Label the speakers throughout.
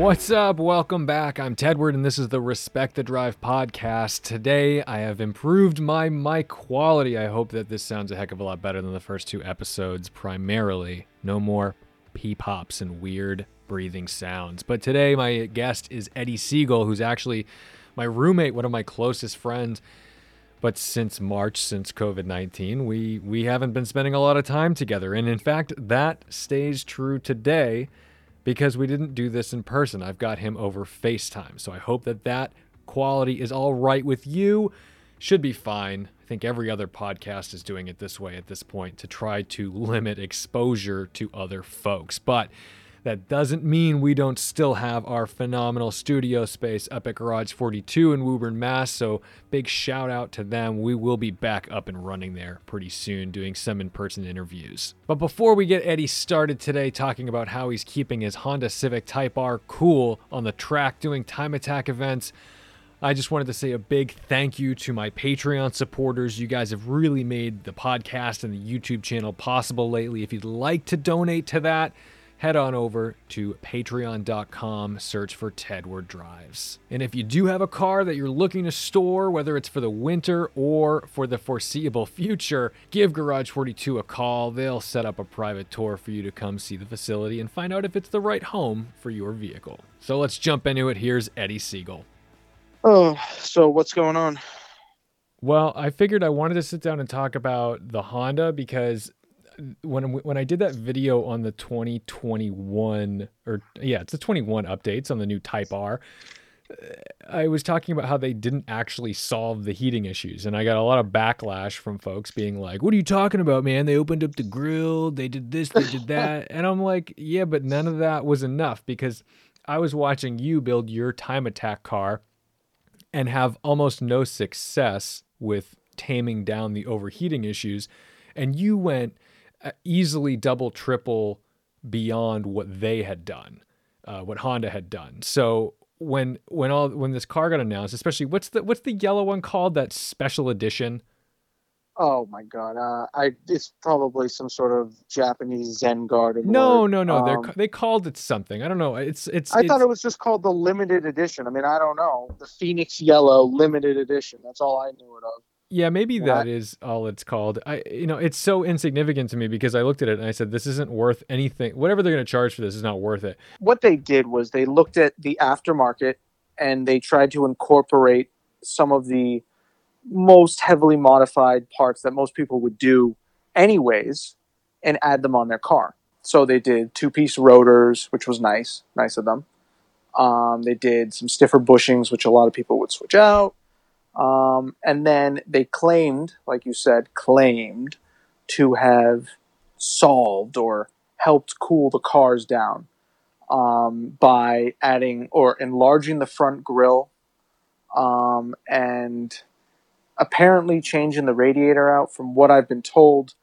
Speaker 1: What's up? Welcome back. I'm Tedward, and this is the Respect the Drive podcast. Today, I have improved my mic quality. I hope that this sounds a heck of a lot better than the first two episodes, primarily. No more pee pops and weird breathing sounds. But today, my guest is Eddie Siegel, who's actually my roommate, one of my closest friends. But since March, since COVID 19, we, we haven't been spending a lot of time together. And in fact, that stays true today because we didn't do this in person. I've got him over FaceTime. So I hope that that quality is all right with you. Should be fine. I think every other podcast is doing it this way at this point to try to limit exposure to other folks. But that doesn't mean we don't still have our phenomenal studio space up at Garage 42 in Woburn, Mass. So big shout out to them. We will be back up and running there pretty soon doing some in person interviews. But before we get Eddie started today talking about how he's keeping his Honda Civic Type R cool on the track doing time attack events, I just wanted to say a big thank you to my Patreon supporters. You guys have really made the podcast and the YouTube channel possible lately. If you'd like to donate to that, head on over to patreon.com, search for Tedward Drives. And if you do have a car that you're looking to store, whether it's for the winter or for the foreseeable future, give Garage 42 a call. They'll set up a private tour for you to come see the facility and find out if it's the right home for your vehicle. So let's jump into it. Here's Eddie Siegel.
Speaker 2: Oh, so what's going on?
Speaker 1: Well, I figured I wanted to sit down and talk about the Honda because when when I did that video on the 2021 or yeah, it's the 21 updates on the new Type R. Uh, I was talking about how they didn't actually solve the heating issues, and I got a lot of backlash from folks being like, "What are you talking about, man? They opened up the grill, they did this, they did that," and I'm like, "Yeah, but none of that was enough because I was watching you build your time attack car and have almost no success with taming down the overheating issues, and you went." Easily double, triple beyond what they had done, uh, what Honda had done. So when when all when this car got announced, especially what's the what's the yellow one called? That special edition.
Speaker 2: Oh my god! Uh, I it's probably some sort of Japanese Zen garden.
Speaker 1: No, no, no. Um, they they called it something. I don't know. It's it's.
Speaker 2: I
Speaker 1: it's,
Speaker 2: thought it was just called the limited edition. I mean, I don't know. The Phoenix Yellow limited edition. That's all I knew it of.
Speaker 1: Yeah, maybe that is all it's called. I you know, it's so insignificant to me because I looked at it and I said this isn't worth anything. Whatever they're going to charge for this is not worth it.
Speaker 2: What they did was they looked at the aftermarket and they tried to incorporate some of the most heavily modified parts that most people would do anyways and add them on their car. So they did two-piece rotors, which was nice, nice of them. Um, they did some stiffer bushings, which a lot of people would switch out um, and then they claimed, like you said, claimed to have solved or helped cool the cars down um, by adding or enlarging the front grille um, and apparently changing the radiator out. From what I've been told,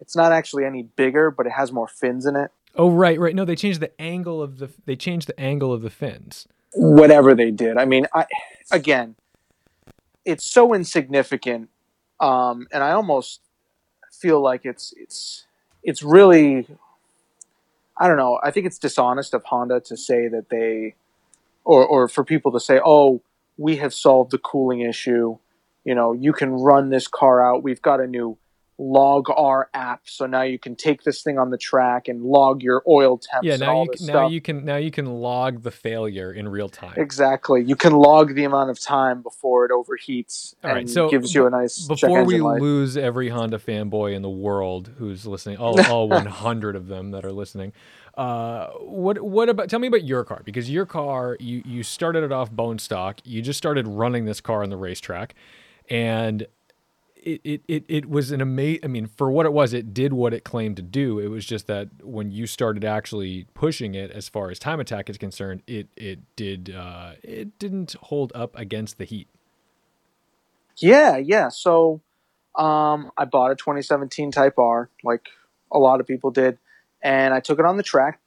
Speaker 2: it's not actually any bigger, but it has more fins in it.
Speaker 1: Oh right, right. No, they changed the angle of the they changed the angle of the fins.
Speaker 2: Whatever they did, I mean, I again, it's so insignificant, um, and I almost feel like it's it's it's really I don't know. I think it's dishonest of Honda to say that they, or or for people to say, oh, we have solved the cooling issue. You know, you can run this car out. We've got a new LogR app, so now you can take this thing on the track and log your oil temps.
Speaker 1: Yeah, now
Speaker 2: you
Speaker 1: now
Speaker 2: stuff.
Speaker 1: you can now you can log the failure in real time.
Speaker 2: Exactly, you can log the amount of time before it overheats
Speaker 1: all
Speaker 2: and
Speaker 1: right, so
Speaker 2: gives you a nice.
Speaker 1: Before we lose every Honda fanboy in the world who's listening, all all 100 of them that are listening. Uh, what what about? Tell me about your car because your car you you started it off bone stock. You just started running this car on the racetrack, and it, it, it, was an amazing, I mean, for what it was, it did what it claimed to do. It was just that when you started actually pushing it as far as time attack is concerned, it, it did, uh, it didn't hold up against the heat.
Speaker 2: Yeah, yeah. So, um, I bought a 2017 Type R, like a lot of people did, and I took it on the track,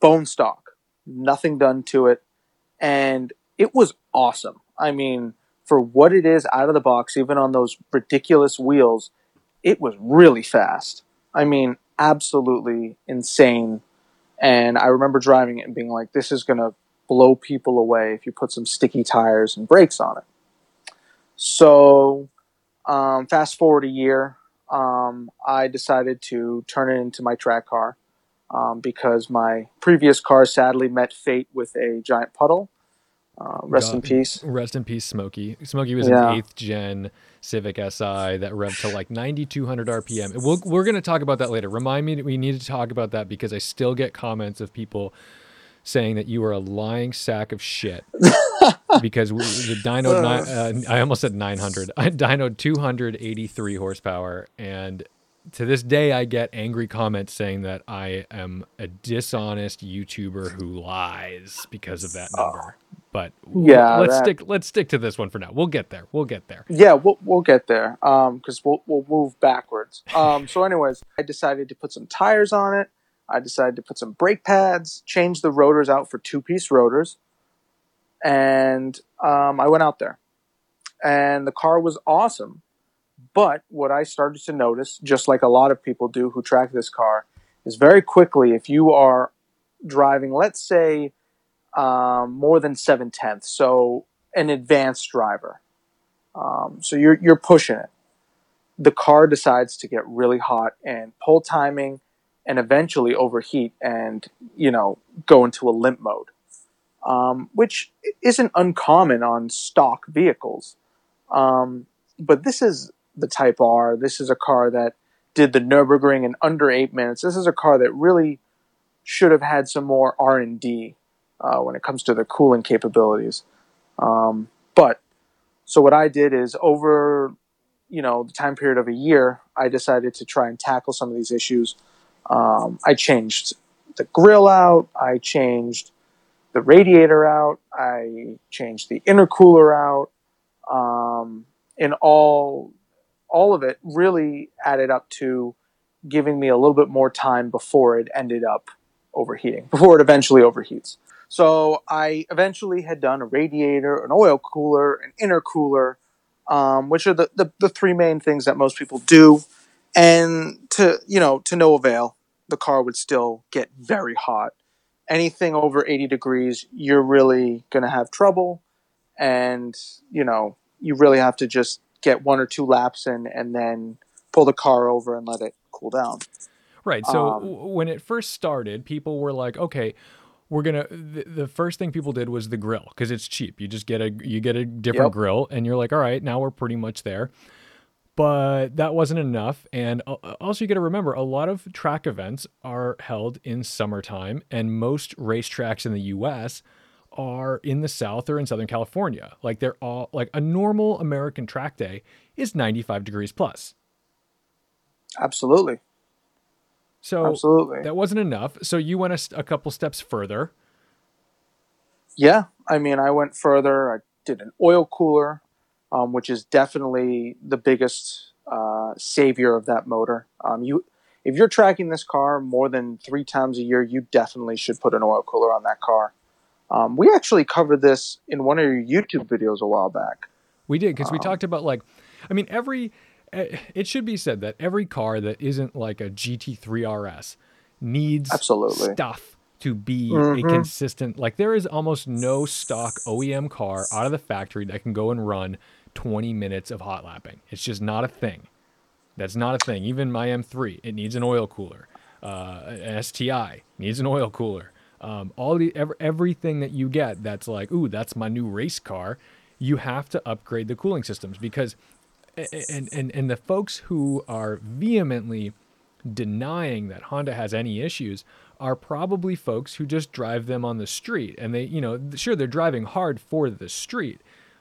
Speaker 2: bone stock, nothing done to it, and it was awesome. I mean, for what it is out of the box, even on those ridiculous wheels, it was really fast. I mean, absolutely insane. And I remember driving it and being like, this is going to blow people away if you put some sticky tires and brakes on it. So, um, fast forward a year, um, I decided to turn it into my track car um, because my previous car sadly met fate with a giant puddle. Uh, rest
Speaker 1: God-
Speaker 2: in peace.
Speaker 1: Rest in peace, Smokey. Smokey was
Speaker 2: Yeah.
Speaker 1: an eighth gen Civic Si that revved to like 9,200 RPM. We'll, we're going to talk about that later. Remind me that we need to talk about that because I still get comments of people saying that you are a lying sack of shit because we, the dyno, ni- uh, I almost said 900, I dyno 283 horsepower. And to this day, I get angry comments saying that I am a dishonest YouTuber who lies because of that number. But
Speaker 2: Yeah,
Speaker 1: let's
Speaker 2: that-
Speaker 1: stick. Let's stick to this one for now. We'll get there. We'll get there.
Speaker 2: Yeah, we'll, we'll get there Um, because we'll, we'll move backwards. Um, so, anyways, I decided to put some tires on it. I decided to put some brake pads, change the rotors out for two piece rotors, and um, I went out there. And the car was awesome. But what I started to notice, just like a lot of people do who track this car, is very quickly if you are driving, let's say, um, more than seven tenths, so an advanced driver. Um, so you're you're pushing it. The car decides to get really hot and pull timing, and eventually overheat and you know go into a limp mode, um, which isn't uncommon on stock vehicles. Um, but this is the Type R. This is a car that did the Nurburgring in under eight minutes. This is a car that really should have had some more R and D uh, when it comes to the cooling capabilities. Um, but so what I did is over, you know, the time period of a year, I decided to try and tackle some of these issues. Um, I changed the grill out. I changed the radiator out. I changed the intercooler out. Um, and all, all of it really added up to giving me a little bit more time before it ended up overheating, before it eventually overheats. So I eventually had done a radiator, an oil cooler, an intercooler, um, which are the, the, the three main things that most people do. And to you know, to no avail, the car would still get very hot. Anything over 80 degrees, you're really going to have trouble. And, you know, you really have to just get one or two laps in and then pull the car over and let it cool down.
Speaker 1: Right. So
Speaker 2: Um,
Speaker 1: when it first started, people were like, okay, we're gonna. The, the first thing people did was the grill because it's cheap. You just get a you get a different
Speaker 2: Yep.
Speaker 1: grill, and you're like, all right, now we're pretty much there. But that wasn't enough, and also you got to remember, a lot of track events are held in summertime, and most racetracks in the U.S. are in the South or in Southern California. Like they're all like a normal American track day is 95 degrees plus.
Speaker 2: Absolutely.
Speaker 1: So
Speaker 2: Absolutely.
Speaker 1: that wasn't enough. So you went a, a couple steps further.
Speaker 2: Yeah, I mean, I went further. I did an oil cooler, um, which is definitely the biggest uh, savior of that motor. Um, you, if you're tracking this car more than three times a year, you definitely should put an oil cooler on that car. Um, we actually covered this in one of your YouTube videos a while back.
Speaker 1: We did because we
Speaker 2: Um,
Speaker 1: talked about like, I mean, every. Eh, It should be said that every car that isn't like a GT3 RS needs
Speaker 2: Absolutely.
Speaker 1: stuff to be a
Speaker 2: Mhm.
Speaker 1: consistent. Like there is almost no stock OEM car out of the factory that can go and run 20 minutes of hot lapping. It's just not a thing. That's not a thing. Even my M3, it needs an oil cooler. Uh, an STI needs an oil cooler. Um, all the ev- everything that you get that's like, ooh, that's my new race car. You have to upgrade the cooling systems because, a- a- and and and the folks who are vehemently denying that Honda has any issues are probably folks who just drive them on the street and they, you know, sure they're driving hard for the street,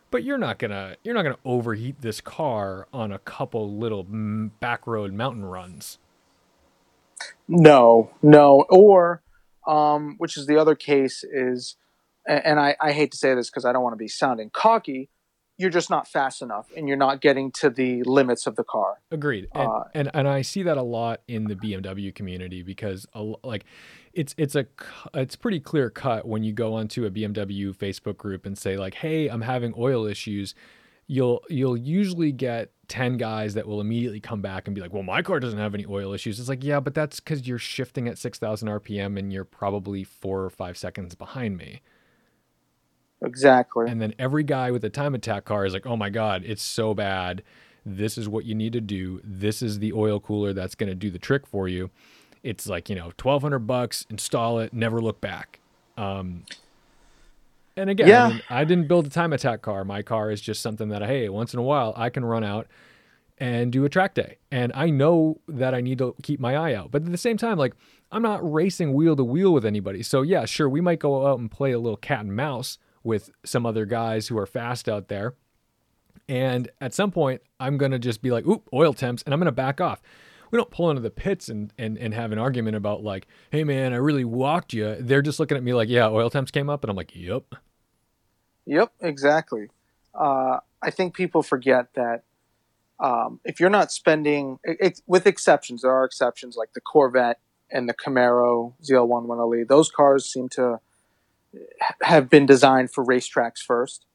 Speaker 1: but you're not going to you're not going to overheat this car on a couple little mm, back road mountain runs.
Speaker 2: No, no. Or, um, which is the other case, is, and I, I hate to say this because I don't want to be sounding cocky, you're just not fast enough and you're not getting to the limits of the car.
Speaker 1: Agreed, and,
Speaker 2: Uh,
Speaker 1: and and I see that a lot in the BMW community because a like it's it's a it's pretty clear cut when you go onto a BMW Facebook group and say like, "Hey, I'm having oil issues." You'll you'll usually get 10 guys that will immediately come back and be like, "Well, my car doesn't have any oil issues." It's like, "Yeah, but that's cuz you're shifting at 6000 RPM and you're probably 4 or 5 seconds behind me."
Speaker 2: Exactly.
Speaker 1: And then every guy with a time attack car is like, oh my God, it's so bad. This is what you need to do. This is the oil cooler that's going to do the trick for you. It's like, you know, 1200 bucks, install it, never look back. Um, and again,
Speaker 2: Yeah.
Speaker 1: I, mean, I didn't build a time attack car. My car is just something that, hey, once in a while I can run out and do a track day. And I know that I need to keep my eye out. But at the same time, like, I'm not racing wheel to wheel with anybody. So, yeah, sure, we might go out and play a little cat and mouse with some other guys who are fast out there. And at some point, I'm going to just be like, oop, oil temps, and I'm going to back off. We don't pull into the pits and, and, and have an argument about, like, hey, man, I really walked you. They're just looking at me like, yeah, oil temps came up. And I'm like, yep.
Speaker 2: Yep, exactly. Uh, I think people forget that um, if you're not spending, it, it, with exceptions, there are exceptions like the Corvette and the Camaro ZL1 1LE. Those cars seem to have been designed for racetracks first.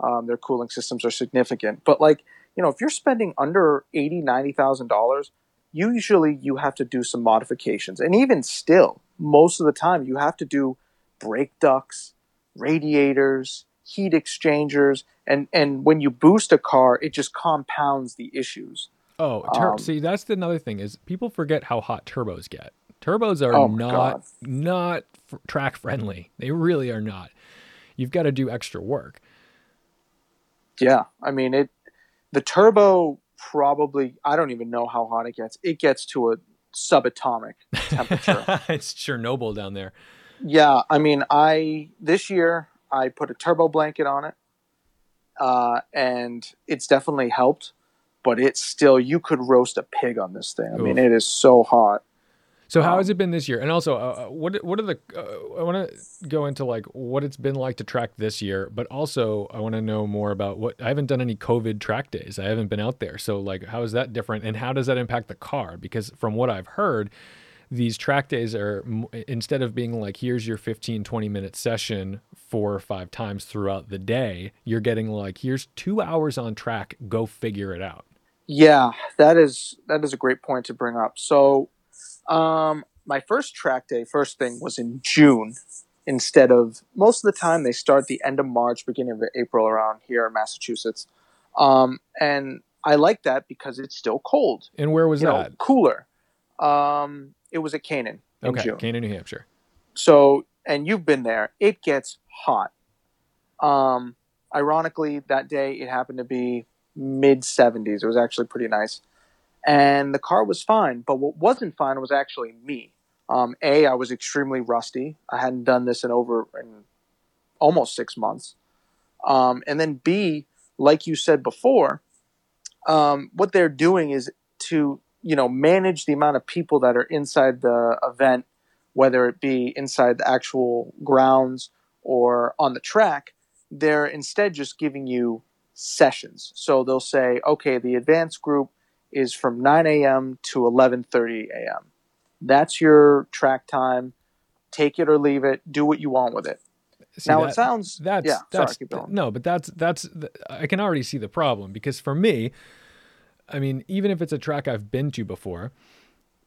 Speaker 2: Um, their cooling systems are significant, but like you know, if you're spending under eighty, ninety thousand dollars, usually you have to do some modifications, and even still, most of the time you have to do brake ducts, radiators, heat exchangers, and and when you boost a car, it just compounds the issues.
Speaker 1: Oh,
Speaker 2: Um,
Speaker 1: see, that's another thing is people forget how hot turbos get. Turbos are
Speaker 2: Oh
Speaker 1: not
Speaker 2: God.
Speaker 1: not track friendly. They really are not. You've got to do extra work.
Speaker 2: Yeah, I mean it. The turbo probably I don't even know how hot it gets. It gets to a subatomic temperature.
Speaker 1: it's Chernobyl down there.
Speaker 2: yeah, I mean I this year I put a turbo blanket on it, uh, and it's definitely helped. But it's still you could roast a pig on this thing. I mean it is so hot.
Speaker 1: So how has it been this year? And also, uh, uh, what what are the? Uh, I want to go into like what it's been like to track this year, but also I want to know more about what I haven't done any COVID track days. I haven't been out there, so like how is that different, and how does that impact the car? Because from what I've heard, these track days are instead of being like here's your 15 20 minute session four or five times throughout the day you're getting like here's two hours on track go figure it out
Speaker 2: Yeah, that is that is a great point to bring up. So, um, my first track day, first thing was in June, instead of most of the time they start the end of March, beginning of April around here in Massachusetts, um, and I like that because it's still cold,
Speaker 1: and where was
Speaker 2: you know,
Speaker 1: that
Speaker 2: cooler. Um, it was at Canaan
Speaker 1: okay
Speaker 2: June.
Speaker 1: Canaan, new hampshire
Speaker 2: So, and you've been there. It gets hot. Um, ironically, that day it happened to be mid 70s. It was actually pretty nice. And the car was fine, but what wasn't fine was actually me. Um, a, I was extremely rusty. I hadn't done this in over in almost six months. Um, and then B, like you said before, um, what they're doing is to you know manage the amount of people that are inside the event whether it be inside the actual grounds or on the track, they're instead just giving you sessions. So they'll say, okay, the advanced group is from 9 a.m. to 11:30 a.m. That's your track time. Take it or leave it. Do what you want with it.
Speaker 1: See,
Speaker 2: now
Speaker 1: that-
Speaker 2: it sounds
Speaker 1: that's
Speaker 2: yeah.
Speaker 1: that's
Speaker 2: sorry,
Speaker 1: no but that's that's i can already see the problem because for me i mean even if it's a track i've been to before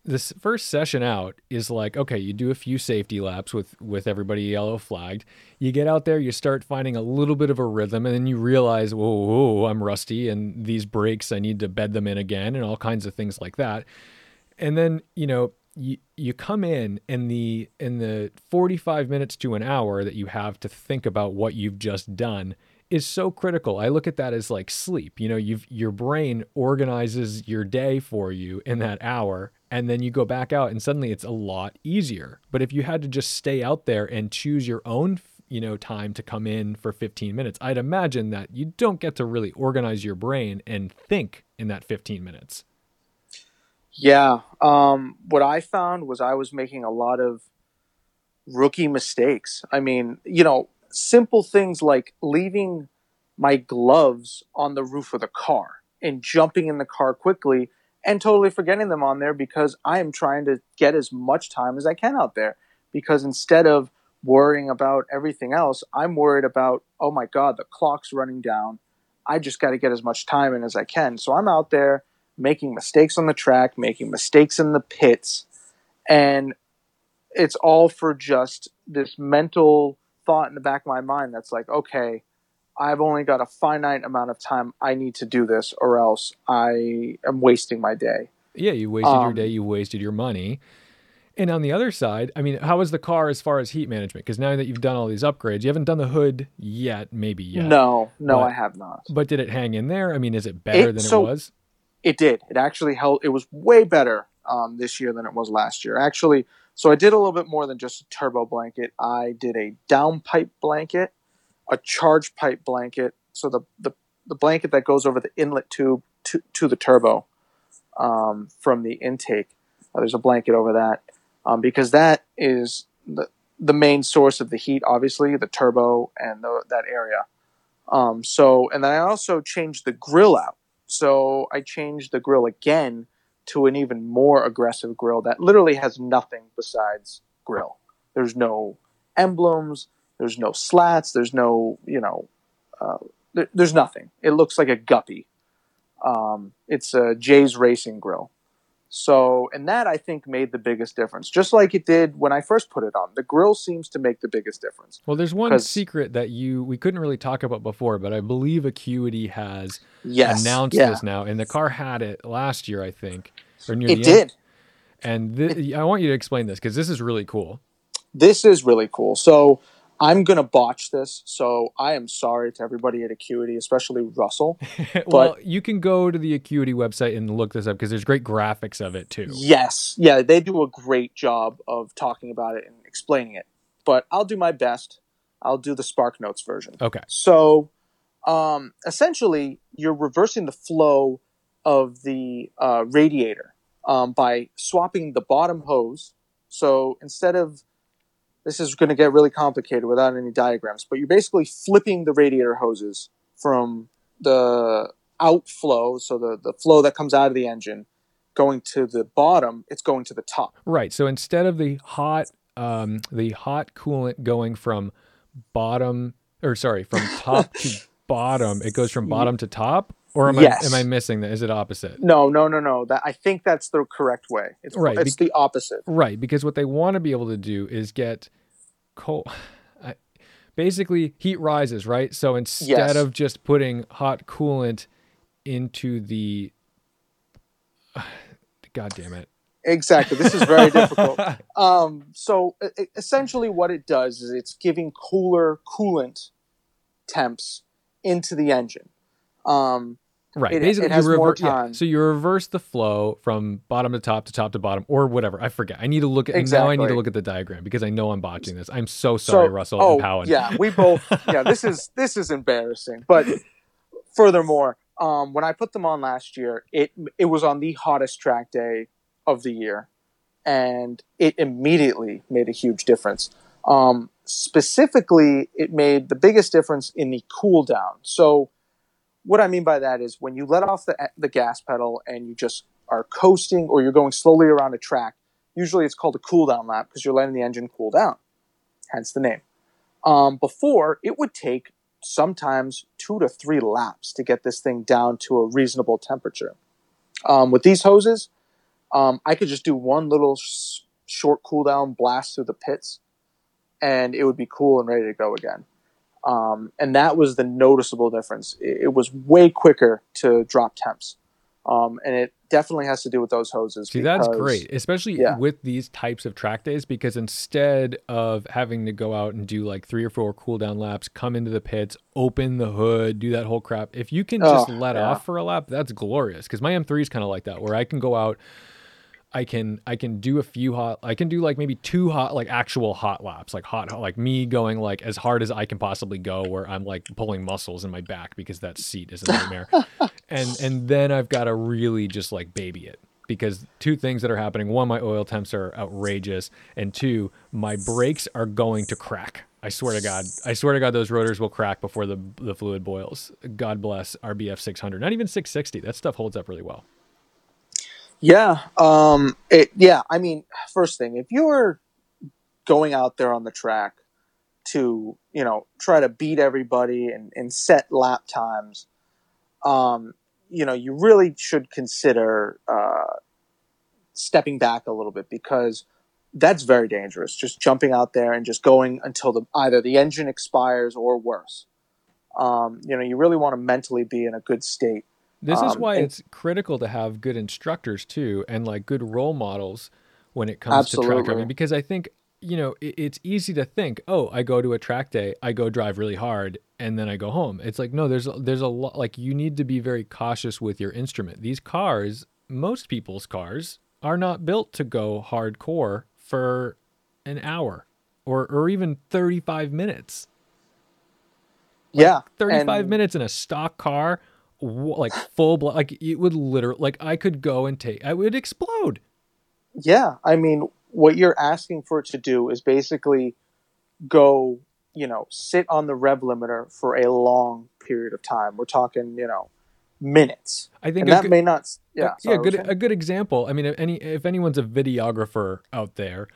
Speaker 1: this first session out is like okay you do a few safety laps with with everybody yellow flagged you get out there you start finding a little bit of a rhythm and then you realize whoa, i'm rusty and these brakes i need to bed them in again and all kinds of things like that and then you know you, you come in and the in the 45 minutes to an hour that you have to think about what you've just done is so critical. I look at that as like sleep. You know, you've your brain organizes your day for you in that hour and then you go back out and suddenly it's a lot easier. But if you had to just stay out there and choose your own, you know, time to come in for 15 minutes, I'd imagine that you don't get to really organize your brain and think in that 15 minutes.
Speaker 2: Yeah. Um, what I found was I was making a lot of rookie mistakes. I mean, you know, simple things like leaving my gloves on the roof of the car and jumping in the car quickly and totally forgetting them on there because I am trying to get as much time as I can out there. Because instead of worrying about everything else, I'm worried about, oh my God, the clock's running down. I just got to get as much time in as I can. So I'm out there making mistakes on the track, making mistakes in the pits, and it's all for just this mental thought in the back of my mind that's like, okay, I've only got a finite amount of time I need to do this, or else I am wasting my day.
Speaker 1: Yeah, you wasted your
Speaker 2: Um,
Speaker 1: day, you wasted your money. And on the other side, I mean, how is the car as far as heat management? Because now that you've done all these upgrades, you haven't done the hood yet, maybe yet.
Speaker 2: No, no,
Speaker 1: But-
Speaker 2: I have not.
Speaker 1: But did it hang in there? I mean, is it better
Speaker 2: It-
Speaker 1: than
Speaker 2: so-
Speaker 1: it was?
Speaker 2: It did. It actually held. It was way better um, this year than it was last year. Actually, so I did a little bit more than just a turbo blanket. I did a downpipe blanket, a charge pipe blanket. So the the, the blanket that goes over the inlet tube to, to the turbo um, from the intake. Uh, there's a blanket over that um, because that is the the main source of the heat. Obviously, the turbo and the, that area. Um, so and then I also changed the grill out. So I changed the grill again to an even more aggressive grill that literally has nothing besides grill. There's no emblems. There's no slats. There's no, you know, uh, there, there's nothing. It looks like a guppy. Um, it's a J's Racing grill. So, and that I think made the biggest difference, just like it did when I first put it on. The grill seems to make the biggest difference.
Speaker 1: Well, there's one secret that you we couldn't really talk about before, but I believe Acuity has
Speaker 2: Yes,
Speaker 1: announced
Speaker 2: yeah,
Speaker 1: this now, and the car had it last year, I think, or near
Speaker 2: it
Speaker 1: the
Speaker 2: did.
Speaker 1: end. And thi- I want you to explain this because this is really cool.
Speaker 2: this is really cool. So I'm gonna botch this. So I am sorry to everybody at Acuity, especially Russell.
Speaker 1: well, you can go to the Acuity website and look this up because there's great graphics of it too.
Speaker 2: Yes, yeah, they do a great job of talking about it and explaining it. But I'll do my best. I'll do the Spark Notes version.
Speaker 1: Okay.
Speaker 2: So um, essentially, you're reversing the flow of the uh, radiator um, by swapping the bottom hose. So instead of this is going to get really complicated without any diagrams, but you're basically flipping the radiator hoses from the outflow, so the, the flow that comes out of the engine, going to the bottom, it's going to the top.
Speaker 1: Right. So instead of the hot, um, the hot coolant going from bottom, or sorry, from top to bottom, it goes from bottom to top. Or am
Speaker 2: Yes.
Speaker 1: I am I missing that? Is it opposite?
Speaker 2: No, no, no, no. That I think that's the correct way. It's,
Speaker 1: Right,
Speaker 2: It's the opposite.
Speaker 1: Right, because what they want to be able to do is get cold. I, basically, heat rises, right? So instead
Speaker 2: Yes.
Speaker 1: of just putting hot coolant into the, God damn it,
Speaker 2: Exactly. This is very difficult. Um, so e- essentially, what it does is it's giving cooler coolant temps into the engine. Um,
Speaker 1: Right.
Speaker 2: It-
Speaker 1: Basically,
Speaker 2: it has
Speaker 1: you
Speaker 2: more
Speaker 1: rever- yeah,
Speaker 2: time.
Speaker 1: So you reverse the flow from bottom to top to top to bottom, or whatever. I forget. I need to look at now. I need to look at the diagram because I know I'm botching this. I'm so sorry,
Speaker 2: so,
Speaker 1: Russell
Speaker 2: oh
Speaker 1: and Powen.
Speaker 2: yeah, we both. Yeah, this is this is embarrassing. But furthermore, um, when I put them on last year, it it was on the hottest track day of the year, and it immediately made a huge difference. Um, specifically, it made the biggest difference in the cool down. So, what I mean by that is when you let off the the gas pedal and you just are coasting, or you're going slowly around a track. Usually, it's called a cool down lap because you're letting the engine cool down. Hence the name. Um, before, it would take sometimes two to three laps to get this thing down to a reasonable temperature. Um, with these hoses, um, I could just do one little sh- short cool down blast through the pits, and it would be cool and ready to go again. Um, and that was the noticeable difference. It, it was way quicker to drop temps, um, and it definitely has to do with those hoses.
Speaker 1: See, that's great, especially
Speaker 2: yeah.
Speaker 1: with these types of track days, because instead of having to go out and do like three or four cool down laps, come into the pits, open the hood, do that whole crap, if you can just
Speaker 2: Oh,
Speaker 1: let
Speaker 2: yeah.
Speaker 1: off for a lap, that's glorious. Because my M3 is kind of like that, where I can go out. I can I can do a few hot I can do like maybe two hot like actual hot laps like hot like me going like as hard as I can possibly go where I'm like pulling muscles in my back because that seat is a nightmare. And and then I've got to really just like baby it because two things that are happening one my oil temps are outrageous and two my brakes are going to crack. I swear to God I swear to God those rotors will crack before the the fluid boils. God bless RBF 600 not even 660 that stuff holds up really well
Speaker 2: Yeah. Um. It. Yeah. I mean, first thing, if you're going out there on the track to, you know, try to beat everybody and, and set lap times, um, you know, you really should consider uh, stepping back a little bit because that's very dangerous. Just jumping out there and just going until the either the engine expires or worse. Um, you know, you really want to mentally be in a good state.
Speaker 1: This is
Speaker 2: Um,
Speaker 1: why
Speaker 2: and-
Speaker 1: it's critical to have good instructors too, and like good role models when it comes to track driving. Because I think you know it, it's easy to think, oh, I go to a track day, I go drive really hard, and then I go home. It's like no, there's a- there's a lot. Like you need to be very cautious with your instrument. These cars, most people's cars, are not built to go hardcore for an hour or or even 35 minutes.
Speaker 2: Yeah,
Speaker 1: 35
Speaker 2: and-
Speaker 1: minutes in a stock car like full blood like it would literally like i could go and take i would explode
Speaker 2: Yeah, I mean, what you're asking for it to do is basically go, you know, sit on the rev limiter for a long period of time. We're talking, you know, minutes,
Speaker 1: i think
Speaker 2: that
Speaker 1: good,
Speaker 2: may not. Yeah,
Speaker 1: yeah good a good example i mean if any if anyone's a videographer out there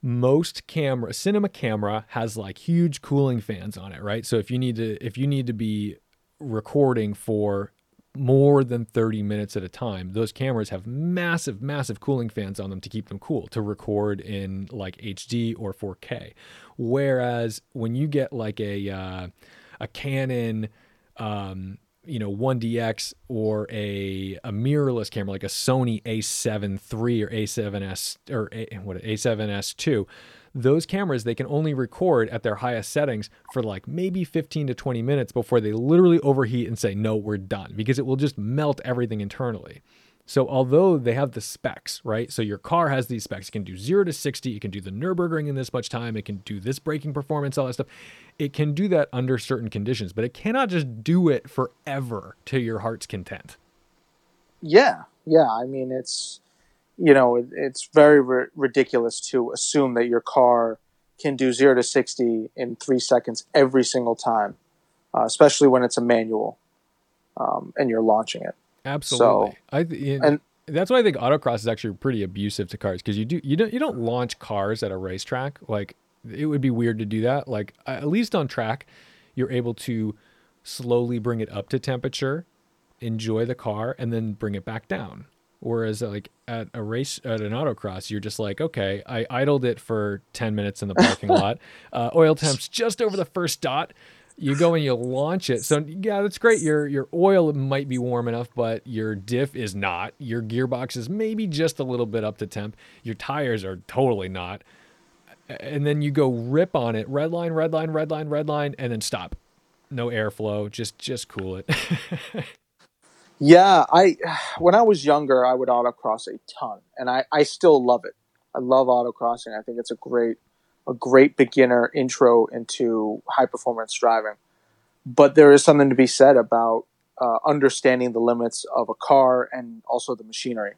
Speaker 1: most camera cinema camera has like huge cooling fans on it right so if you need to if you need to be recording for more than 30 minutes at a time. Those cameras have massive massive cooling fans on them to keep them cool to record in like hd or 4k whereas when you get like a uh, a canon um, you know 1DX or a a mirrorless camera like a Sony A7 III or A7S or a, what A7S II those cameras they can only record at their highest settings for like maybe 15 to 20 minutes before they literally overheat and say no we're done because it will just melt everything internally so although they have the specs, right? So your car has these specs. It can do zero to sixty. It can do the Nurburgring in this much time. It can do this braking performance, all that stuff. It can do that under certain conditions, but it cannot just do it forever to your heart's content.
Speaker 2: Yeah, yeah. I mean, it's you know, it, it's very ri- ridiculous to assume that your car can do zero to sixty in three seconds every single time, uh, especially when it's a manual um, and you're launching it.
Speaker 1: Absolutely. I th-
Speaker 2: and-
Speaker 1: that's why I think autocross is actually pretty abusive to cars because you do you don't you don't launch cars at a racetrack like it would be weird to do that. Like at least on track, you're able to slowly bring it up to temperature, enjoy the car, and then bring it back down. Whereas like at a race at an autocross, you're just like, okay, I idled it for ten minutes in the parking lot. Uh, oil temps just over the first dot. You go and you launch it. So yeah, that's great. Your your oil might be warm enough, but your diff is not. Your gearbox is maybe just a little bit up to temp. Your tires are totally not. And then you go rip on it, red line, red line, red line, red line, and then stop. No airflow. Just just cool it.
Speaker 2: Yeah, I when I was younger, I would autocross a ton, and I, I still love it. I love autocrossing. I think it's a great a great beginner intro into high performance driving. But there is something to be said about uh, understanding the limits of a car and also the machinery.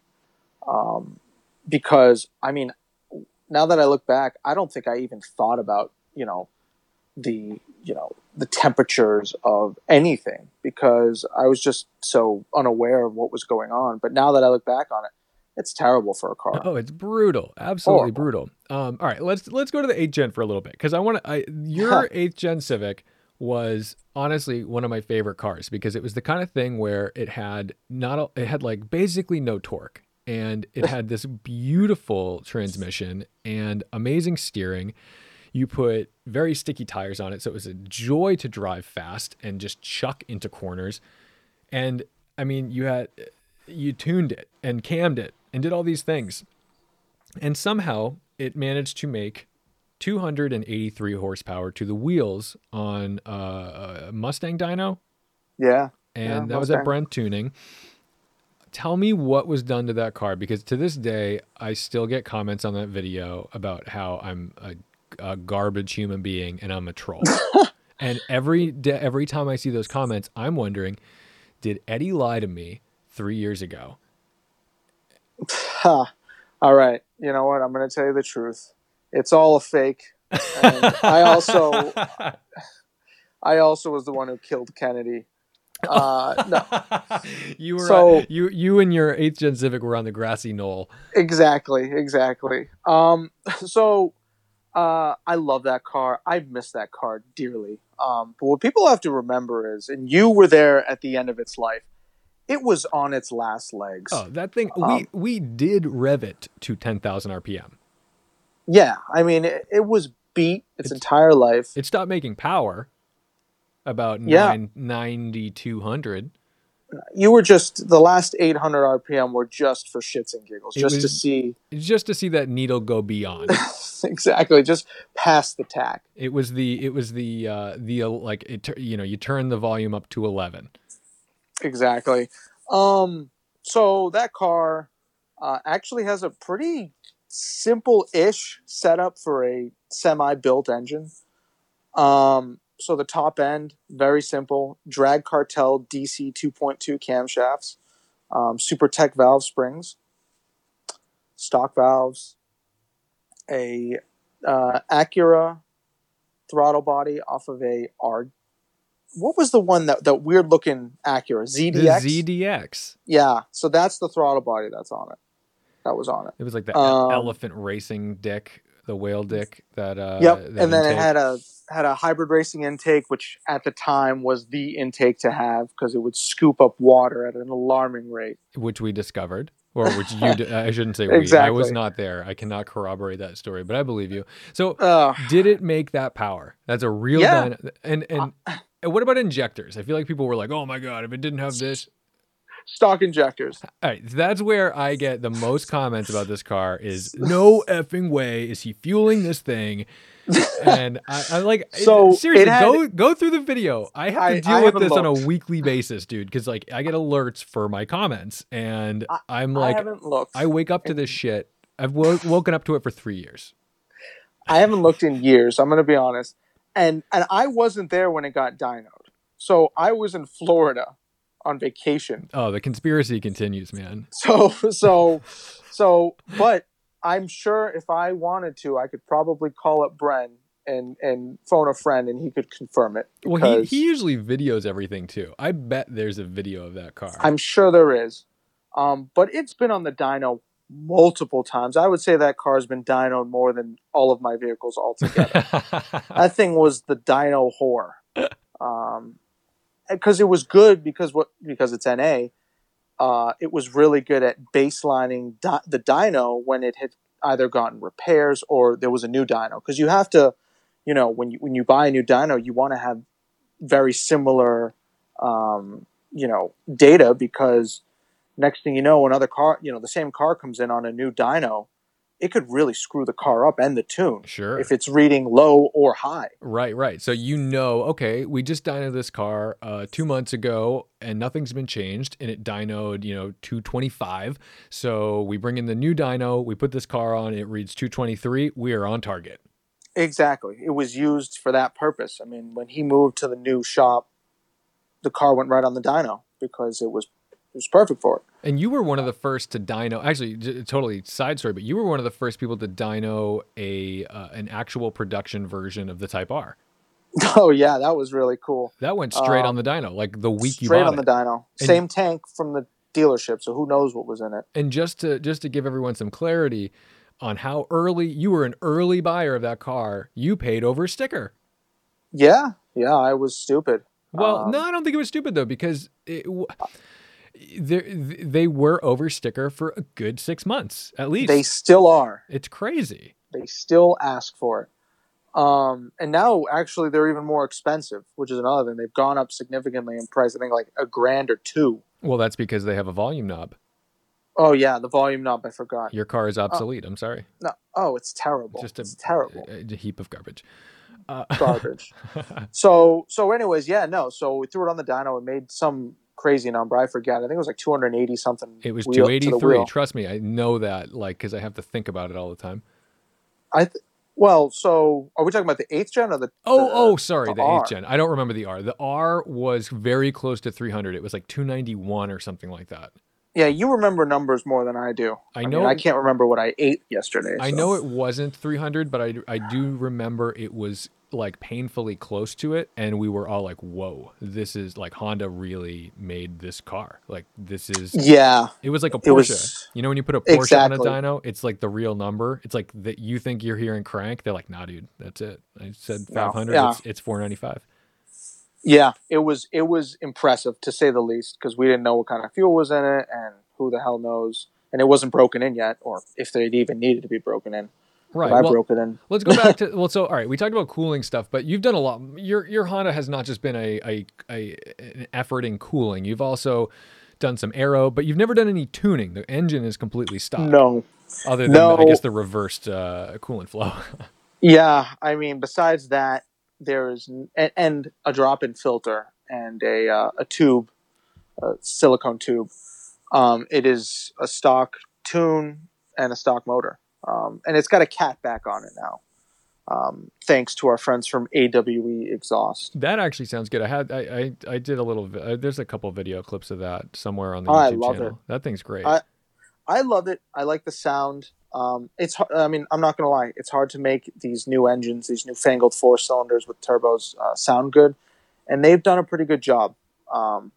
Speaker 2: Um, because I mean, now that I look back, I don't think I even thought about you know the you know the temperatures of anything because I was just so unaware of what was going on. But now that I look back on it, it's terrible for a car.
Speaker 1: Oh, it's brutal. Absolutely
Speaker 2: Horrible.
Speaker 1: brutal. Um, all right, let's let's go to the eighth gen for a little bit because I want to. I your eighth gen Civic was honestly one of my favorite cars because it was the kind of thing where it had not a, it had like basically no torque and it had this beautiful transmission and amazing steering. You put very sticky tires on it, so it was a joy to drive fast and just chuck into corners. And I mean, you had you tuned it and cammed it and did all these things. And somehow it managed to make 283 horsepower to the wheels on uh, a Mustang dyno.
Speaker 2: Yeah,
Speaker 1: And
Speaker 2: Yeah,
Speaker 1: that was at Bren Tuning. Tell me what was done to that car because to this day, I still get comments on that video about how I'm a, a garbage human being and I'm a troll. and every day, every time I see those comments, I'm wondering, did Eddie lie to me three years ago?
Speaker 2: Ha. All right. You know what? I'm going to tell you the truth. It's all a fake. I also, I also was the one who killed Kennedy. Uh, no,
Speaker 1: you were
Speaker 2: So-
Speaker 1: you you and your eighth gen Civic were on the grassy knoll.
Speaker 2: exactly, exactly. Um, so uh, I love that car. I miss that car dearly. Um, but what people have to remember is, and you were there at the end of its life. It was on its last legs.
Speaker 1: Oh, that thing
Speaker 2: Um,
Speaker 1: we we did rev it to ten thousand RPM.
Speaker 2: Yeah, I mean, it, it was beat its,
Speaker 1: It's-
Speaker 2: entire life.
Speaker 1: It stopped making power about
Speaker 2: Yeah.
Speaker 1: nine, 9200.
Speaker 2: You were just the last 800 RPM were just for shits and giggles,
Speaker 1: It
Speaker 2: just to see
Speaker 1: just to see that needle go beyond.
Speaker 2: exactly, just past the tach.
Speaker 1: it was the it was the uh the uh, like it you know you turn the volume up to 11.
Speaker 2: Exactly. Um, so that car uh, actually has a pretty simple-ish setup for a semi-built engine. Um, so the top end, very simple, drag cartel DC 2.2 camshafts, um, Supertech valve springs, stock valves, a uh, Acura throttle body off of a R. What was the one that that weird looking Acura ZDX?
Speaker 1: The
Speaker 2: ZDX? Yeah, so that's the throttle body that's on it. That was on it.
Speaker 1: It was like the
Speaker 2: Um,
Speaker 1: elephant racing dick, the whale dick that uh
Speaker 2: yep,
Speaker 1: that
Speaker 2: and then it had a had a hybrid racing intake, which at the time was the intake to have because it would scoop up water at an alarming rate.
Speaker 1: which we discovered or which you d- I shouldn't say we. I was not there. I cannot corroborate that story, but I believe you. So
Speaker 2: Uh,
Speaker 1: did it make that power? That's a real
Speaker 2: Yeah. Uh,
Speaker 1: dyna- and and and what about injectors? I feel like people were like, "Oh my god, if it didn't have this."
Speaker 2: Stock injectors.
Speaker 1: All right, that's where I get the most comments about this car is no effing way is he fueling this thing. And I, I'm like,
Speaker 2: So,
Speaker 1: seriously,
Speaker 2: had-
Speaker 1: go go through the video. I have to deal
Speaker 2: I
Speaker 1: with
Speaker 2: haven't
Speaker 1: this on a weekly basis, dude, because like I get alerts for my comments, and
Speaker 2: I-
Speaker 1: I'm
Speaker 2: I
Speaker 1: like,
Speaker 2: haven't looked.
Speaker 1: I wake up to this shit. I've wo- woken up to it for three years.
Speaker 2: I haven't looked in years. I'm going to be honest, and and I wasn't there when it got dynoed. So I was in Florida on vacation.
Speaker 1: Oh, the conspiracy continues, man.
Speaker 2: So so so, but I'm sure if I wanted to, I could probably call up Bren and and phone a friend, and he could confirm it.
Speaker 1: Well, he, he usually videos everything too. I bet there's a video of that car.
Speaker 2: I'm sure there is, um, but it's been on the dyno multiple times. I would say that car's been dynoed more than all of my vehicles altogether. that thing was the dyno whore. Um, because it was good because what because it's NA. Uh, it was really good at baselining di- the dyno when it had either gotten repairs or there was a new dyno. Because you have to, you know, when you when you buy a new dyno, you want to have very similar, um, you know, data because next thing you know, another car, you know, the same car comes in on a new dyno, it could really screw the car up and the tune
Speaker 1: sure.
Speaker 2: if it's reading low or high.
Speaker 1: Right, right. So you know, okay, we just dynoed this car uh, two months ago, and nothing's been changed, and it dynoed, you know, 225. So we bring in the new dyno, we put this car on, it reads 223. We are on target.
Speaker 2: Exactly. It was used for that purpose. I mean, when he moved to the new shop, the car went right on the dyno because it was it was perfect for it.
Speaker 1: And you were one of the first to dyno. Actually, j- totally side story, but you were one of the first people to dyno a uh, an actual production version of the Type R.
Speaker 2: Oh yeah, that was really cool.
Speaker 1: That went straight
Speaker 2: Um,
Speaker 1: on the dyno, like the week you bought it.
Speaker 2: Straight on the dyno.
Speaker 1: And-
Speaker 2: Same tank from the dealership, so who knows what was in it.
Speaker 1: and just to just to give everyone some clarity on how early you were an early buyer of that car, you paid over sticker.
Speaker 2: Yeah, yeah, I was stupid.
Speaker 1: Well,
Speaker 2: Um,
Speaker 1: no, I don't think it was stupid though because it, they they were over sticker for a good six months at least.
Speaker 2: They still are.
Speaker 1: it's crazy.
Speaker 2: They still ask for it. Um, and now actually they're even more expensive, which is another thing. They've gone up significantly in price. I think like a grand or two.
Speaker 1: Well, that's because they have a volume knob.
Speaker 2: Oh yeah, the volume knob. I forgot.
Speaker 1: Your car is obsolete. I'm sorry.
Speaker 2: No, oh, it's terrible.
Speaker 1: Just a,
Speaker 2: it's terrible.
Speaker 1: a, a heap of garbage. Uh,
Speaker 2: garbage. so so anyways, yeah, no. So we threw it on the dyno and made some crazy number. I forget. I think it was like 280 something.
Speaker 1: it was
Speaker 2: wheel- to the
Speaker 1: 283. Trust me, I know that like because I have to think about it all the time.
Speaker 2: I th- well, so are we talking about the eighth gen or the?
Speaker 1: Oh,
Speaker 2: the-
Speaker 1: oh, sorry,
Speaker 2: the
Speaker 1: the eighth gen. I don't remember the R. The R was very close to 300. It was like 291 or something like that.
Speaker 2: Yeah, you remember numbers more than I do.
Speaker 1: I
Speaker 2: mean,
Speaker 1: know.
Speaker 2: I can't remember what I ate yesterday.
Speaker 1: I
Speaker 2: so.
Speaker 1: know it wasn't 300, but I, I do remember it was like painfully close to it. And we were all like, whoa, this is like Honda really made this car. Like, this is,
Speaker 2: Yeah,
Speaker 1: it was like a Porsche.
Speaker 2: was.
Speaker 1: you know, when you put a Porsche
Speaker 2: Exactly.
Speaker 1: on a dyno, it's like the real number. It's like that you think you're hearing crank. They're like, nah, dude, that's it. I said
Speaker 2: No,
Speaker 1: 500,
Speaker 2: yeah.
Speaker 1: it's, it's 495.
Speaker 2: Yeah, it was. It was impressive to say the least because we didn't know what kind of fuel was in it, and who the hell knows. And it wasn't broken in yet, or if they'd even needed to be broken in.
Speaker 1: Right.
Speaker 2: I
Speaker 1: well,
Speaker 2: broke it in.
Speaker 1: let's go back to well. So all right, we talked about cooling stuff, but you've done a lot. Your your Honda has not just been a a, a an effort in cooling. You've also done some aero, but you've never done any tuning. The engine is completely stopped.
Speaker 2: No.
Speaker 1: Other than I guess the reversed uh, coolant flow.
Speaker 2: Yeah, I mean, besides that, there is and, and a drop-in filter and a uh, a tube, a silicone tube. Um, it is a stock tune and a stock motor, um, and it's got a cat back on it now, um, thanks to our friends from AWE Exhaust.
Speaker 1: that actually sounds good. I had I I, I did a little. Uh, there's a couple video clips of that somewhere on the
Speaker 2: Oh,
Speaker 1: YouTube channel.
Speaker 2: it.
Speaker 1: That thing's great.
Speaker 2: I- I love it. I like the sound. Um, it's I mean I'm not gonna lie. It's hard to make these new engines, these newfangled four cylinders with turbos, uh, sound good, and they've done a pretty good job. Um,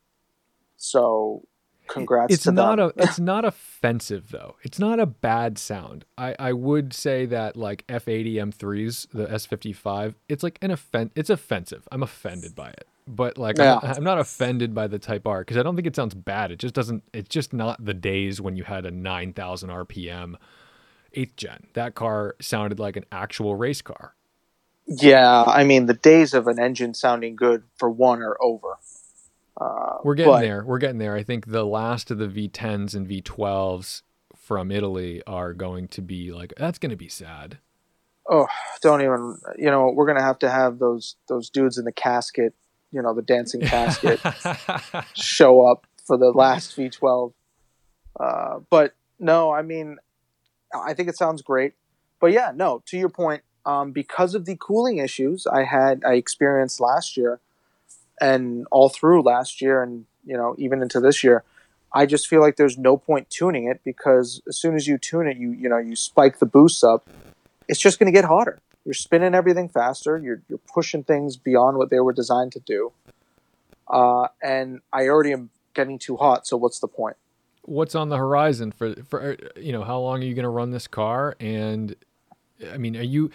Speaker 2: so, congrats
Speaker 1: it's
Speaker 2: to
Speaker 1: not
Speaker 2: them.
Speaker 1: a it's not offensive though. It's not a bad sound. I i would say that like f80 m3s the s55 it's like an offen- it's offensive. I'm offended by it. But like I'm, not, I'm not offended by the type r because i don't think it sounds bad. It just doesn't it's just not the days when you had a 9000 rpm eighth gen. That car sounded like an actual race car.
Speaker 2: Yeah, I mean the days of an engine sounding good for one are over. Uh,
Speaker 1: we're getting
Speaker 2: but-
Speaker 1: there we're getting there i think the last of the v10s and v12s from italy are going to be like that's going to be sad
Speaker 2: oh, don't even. You know, we're gonna have to have those those dudes in the casket. You know, the dancing casket. show up for the last V12. Uh, but no, I mean, I think it sounds great. But yeah, no, to your point, um, because of the cooling issues I had, I experienced last year and all through last year and, you know, even into this year, I just feel like there's no point tuning it because as soon as you tune it, you, you know, you spike the boosts up, it's just going to get hotter. You're spinning everything faster. You're, you're pushing things beyond what they were designed to do uh, and I already am getting too hot. So what's the point?
Speaker 1: what's on the horizon for for you know how long are you going to run this car and i mean are you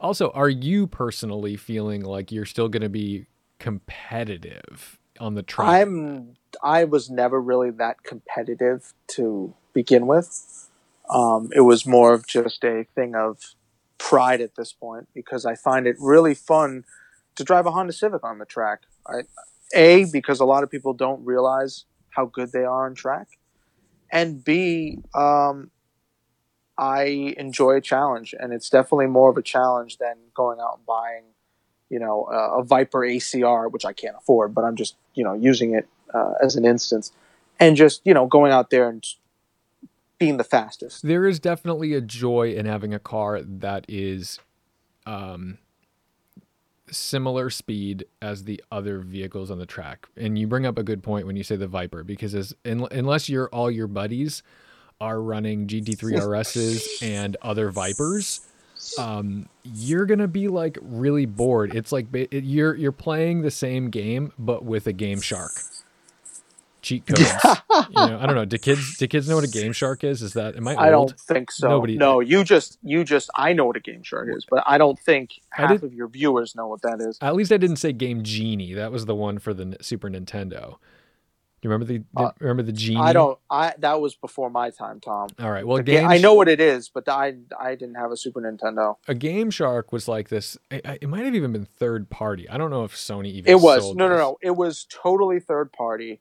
Speaker 1: also are you personally feeling like you're still going to be competitive on the track
Speaker 2: I'm I was never really that competitive to begin with. Um, it was more of just a thing of pride at this point because I find it really fun to drive a Honda Civic on the track. I, a because a lot of people don't realize how good they are on track, and B um, I enjoy a challenge, and it's definitely more of a challenge than going out and buying, you know, a, a Viper ACR, which I can't afford, but I'm just you know using it uh, as an instance, and just you know going out there and being the fastest.
Speaker 1: there is definitely a joy in having a car that is um similar speed as the other vehicles on the track and you bring up a good point when you say the viper because as un, unless you're all your buddies are running gt3 rs's and other vipers um you're gonna be like really bored it's like it, you're you're playing the same game but with a game shark cheat codes you know i don't know do kids do kids know what a game shark is is that am i old
Speaker 2: I don't think so.
Speaker 1: Nobody-
Speaker 2: no, you just you just I know what a Game Shark is, but I don't think half
Speaker 1: did-
Speaker 2: of your viewers know what that is.
Speaker 1: At least I didn't say Game Genie. That was the one for the Super Nintendo. Do you remember the, the
Speaker 2: Uh,
Speaker 1: remember the Genie?
Speaker 2: I don't. I that was before my time, Tom.
Speaker 1: All right. Well, Game
Speaker 2: I know what it is, but I I didn't have a Super Nintendo.
Speaker 1: a Game Shark was like this. I- I- It might have even been third party. I don't know if Sony even.
Speaker 2: It was no, no,
Speaker 1: this.
Speaker 2: no. It was totally third party,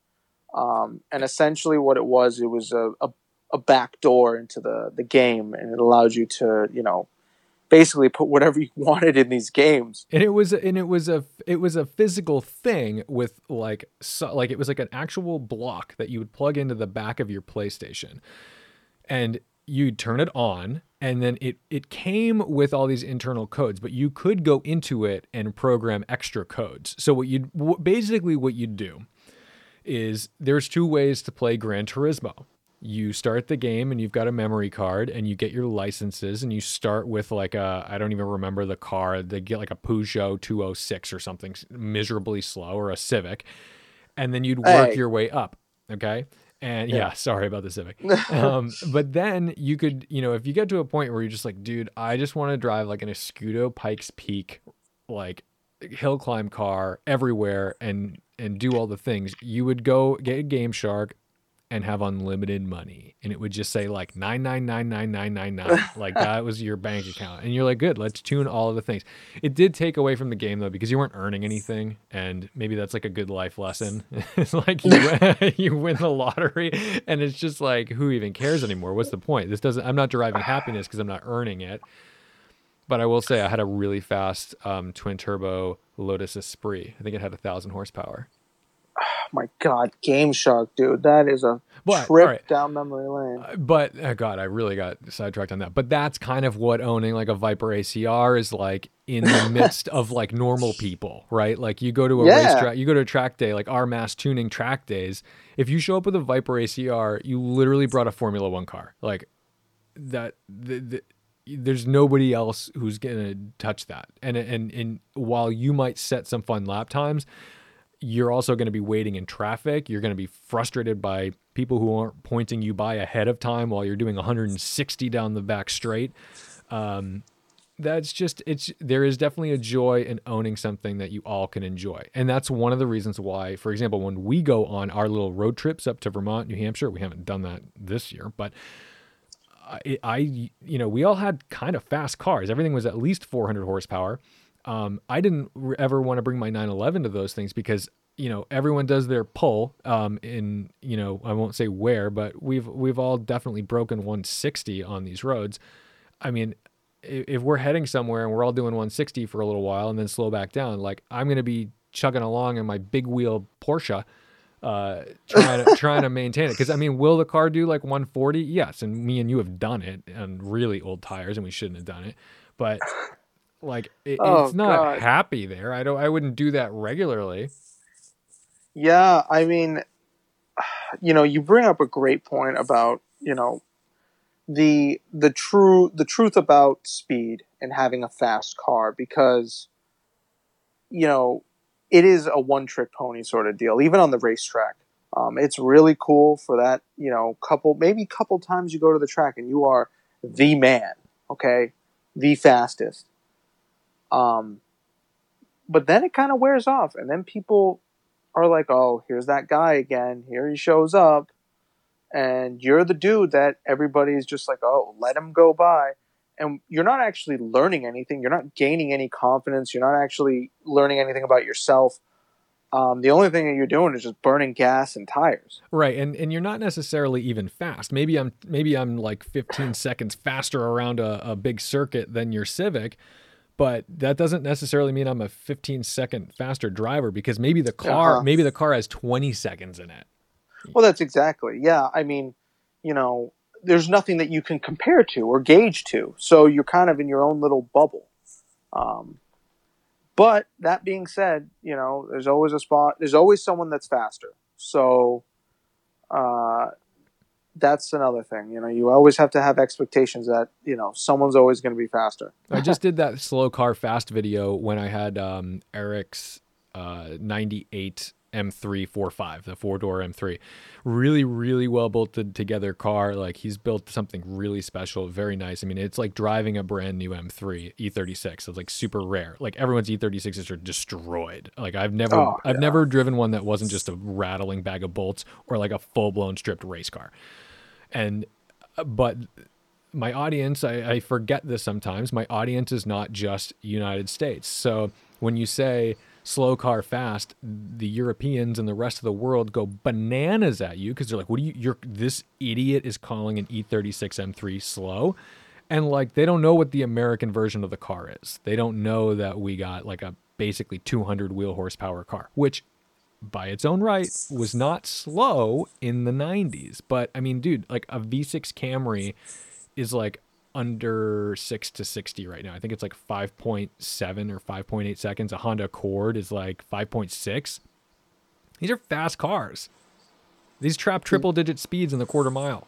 Speaker 2: um, and essentially what it was, it was a, a a back door into the the game, and it allowed you to you know basically put whatever you wanted in these games.
Speaker 1: And it was and it was a it was a physical thing with like so, like it was like an actual block that you would plug into the back of your PlayStation, and you'd turn it on, and then it it came with all these internal codes, but you could go into it and program extra codes. So what you'd wh- basically what you'd do is there's two ways to play Gran Turismo. You start the game and you've got a memory card and you get your licenses and you start with like a I don't even remember the car. They get like a Peugeot 206 or something miserably slow or a Civic. And then you'd work
Speaker 2: Hey.
Speaker 1: your way up, okay? And yeah,
Speaker 2: Yeah.
Speaker 1: sorry about the Civic. um, but then you could, you know, if you get to a point where you're just like, dude, I just want to drive like an Escudo Pikes Peak, like hill climb car everywhere and and do all the things, you would go get a Game Shark, and have unlimited money and it would just say like 9999999 like that was your bank account and you're like good let's tune all of the things. It did take away from the game though because you weren't earning anything and maybe that's like a good life lesson. It's like you, win, you win the lottery and it's just like who even cares anymore? What's the point? This doesn't i'm not deriving happiness because i'm not earning it. But i will say i had a really fast um, twin turbo lotus esprit. I think it had a thousand horsepower
Speaker 2: my god, Game Shark, dude, that is a
Speaker 1: But,
Speaker 2: trip
Speaker 1: alright.
Speaker 2: down memory lane.
Speaker 1: Uh, but oh god, I really got sidetracked on that. But that's kind of what owning like a Viper ACR is like in the midst of like normal people, right? Like you go to a
Speaker 2: Yeah.
Speaker 1: racetrack, you go to a track day, like our mass tuning track days. If you show up with a Viper ACR, you literally brought a Formula One car. Like that, the, the, there's nobody else who's gonna touch that. And and and while you might set some fun lap times, you're also going to be waiting in traffic. You're going to be frustrated by people who aren't pointing you by ahead of time while you're doing 160 down the back straight. Um, that's just it's there is definitely a joy in owning something that you all can enjoy and that's one of the reasons why for example when we go on our little road trips up to vermont new hampshire we haven't done that this year but I, I you know we all had kind of fast cars everything was at least 400 horsepower um, i didn't ever want to bring my 911 to those things because you know everyone does their pull um, in you know i won't say where but we've we've all definitely broken 160 on these roads. I mean if we're heading somewhere and we're all doing 160 for a little while and then slow back down like i'm going to be chugging along in my big wheel porsche uh trying to trying to maintain it. Because i mean will the car do like 140 yes and me and you have done it on really old tires and we shouldn't have done it. But like it,
Speaker 2: Oh,
Speaker 1: it's not
Speaker 2: God.
Speaker 1: happy there. I don't i wouldn't do that regularly.
Speaker 2: Yeah, I mean, you know, you bring up a great point about you know the the true the truth about speed and having a fast car because you know it is a one trick pony sort of deal even on the racetrack. Um, it's really cool for that you know couple maybe couple times you go to the track and you are the man okay? The fastest um, but then it kind of wears off and then people are like oh here's that guy again here he shows up and you're the dude that everybody's just like, oh, let him go by. And you're not actually learning anything. You're not gaining any confidence. You're not actually learning anything about yourself. Um, the only thing that you're doing is just burning gas and tires.
Speaker 1: right and and you're not necessarily even fast maybe i'm maybe i'm like 15 seconds faster around a, a big circuit than your civic but that doesn't necessarily mean i'm a 15 second faster driver because maybe the car
Speaker 2: Uh-huh.
Speaker 1: maybe the car has 20 seconds in it
Speaker 2: Well, that's exactly. Yeah. I mean, you know, there's nothing that you can compare to or gauge to. So you're kind of in your own little bubble. Um, but that being said, you know, there's always a spot, there's always someone that's faster. So uh, that's another thing. You know, you always have to have expectations that, you know, someone's always going to be faster.
Speaker 1: I just did that slow car fast video when I had um, Eric's uh, 98 M345, the four door M3. Really, really well bolted together car. Like he's built something really special, very nice. I mean, it's like driving a brand new M3 E36. It's like super rare. Like everyone's E36s are destroyed. Like I've never,
Speaker 2: Oh,
Speaker 1: I've
Speaker 2: yeah.
Speaker 1: never driven one that wasn't just a rattling bag of bolts or like a full blown stripped race car. And, uh, but my audience, I, I forget this sometimes. My audience is not just United States. So when you say slow car fast, the Europeans and the rest of the world go bananas at you because they're like, "What do you? You're this idiot is calling an E E36 M3 slow." And like they don't know what the American version of the car is. They don't know that we got like a basically 200 wheel horsepower car, which by its own right was not slow in the 90s. But I mean, dude, like a V6 Camry is like under 6 to 60 right now. I think it's like 5.7 or 5.8 seconds. A Honda Accord is like 5.6. These are fast cars. These trap triple digit speeds in the quarter mile.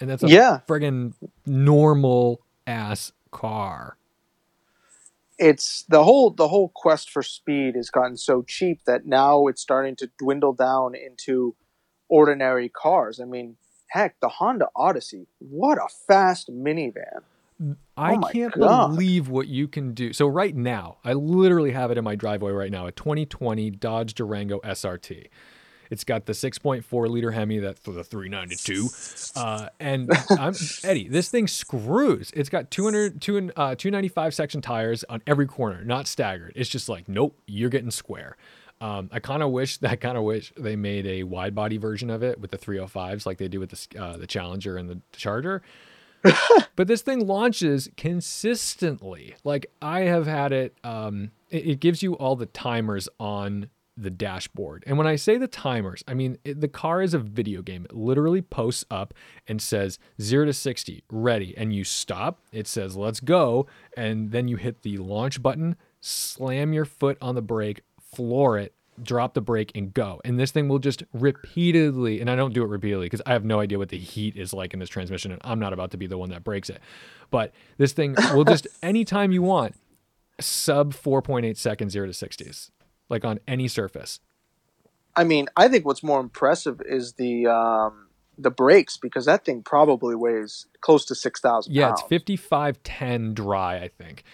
Speaker 1: And that's a
Speaker 2: Yeah.
Speaker 1: friggin' normal ass car.
Speaker 2: It's the whole the whole quest for speed has gotten so cheap that now it's starting to dwindle down into ordinary cars. I mean, heck, the Honda Odyssey, what a fast minivan.
Speaker 1: I
Speaker 2: Oh
Speaker 1: can't
Speaker 2: God.
Speaker 1: believe what you can do. So right now, I literally have it in my driveway right now, a 2020 Dodge Durango SRT. It's got the 6.4 liter Hemi that for the 392. Uh, and I'm Eddie. This thing screws. It's got 200, two, uh, 295 section tires on every corner, not staggered. It's just like, nope, you're getting square. Um, I kind of wish I kind of wish they made a wide body version of it with the 305s like they do with the uh, the Challenger and the Charger. but this thing launches consistently. Like I have had it. Um, it, it, gives you all the timers on the dashboard, and when I say the timers, I mean it, the car is a video game. It literally posts up and says zero to sixty, ready, and you stop. It says let's go, and then you hit the launch button, slam your foot on the brake, floor it, drop the brake and go. And this thing will just repeatedly, and I don't do it repeatedly because I have no idea what the heat is like in this transmission and I'm not about to be the one that breaks it. But this thing will just, anytime you want, sub 4.8 seconds, zero to 60s, like on any surface.
Speaker 2: I mean, I think what's more impressive is the, um, the brakes because that thing probably weighs close to 6,000
Speaker 1: Yeah, it's 5510 dry, I think.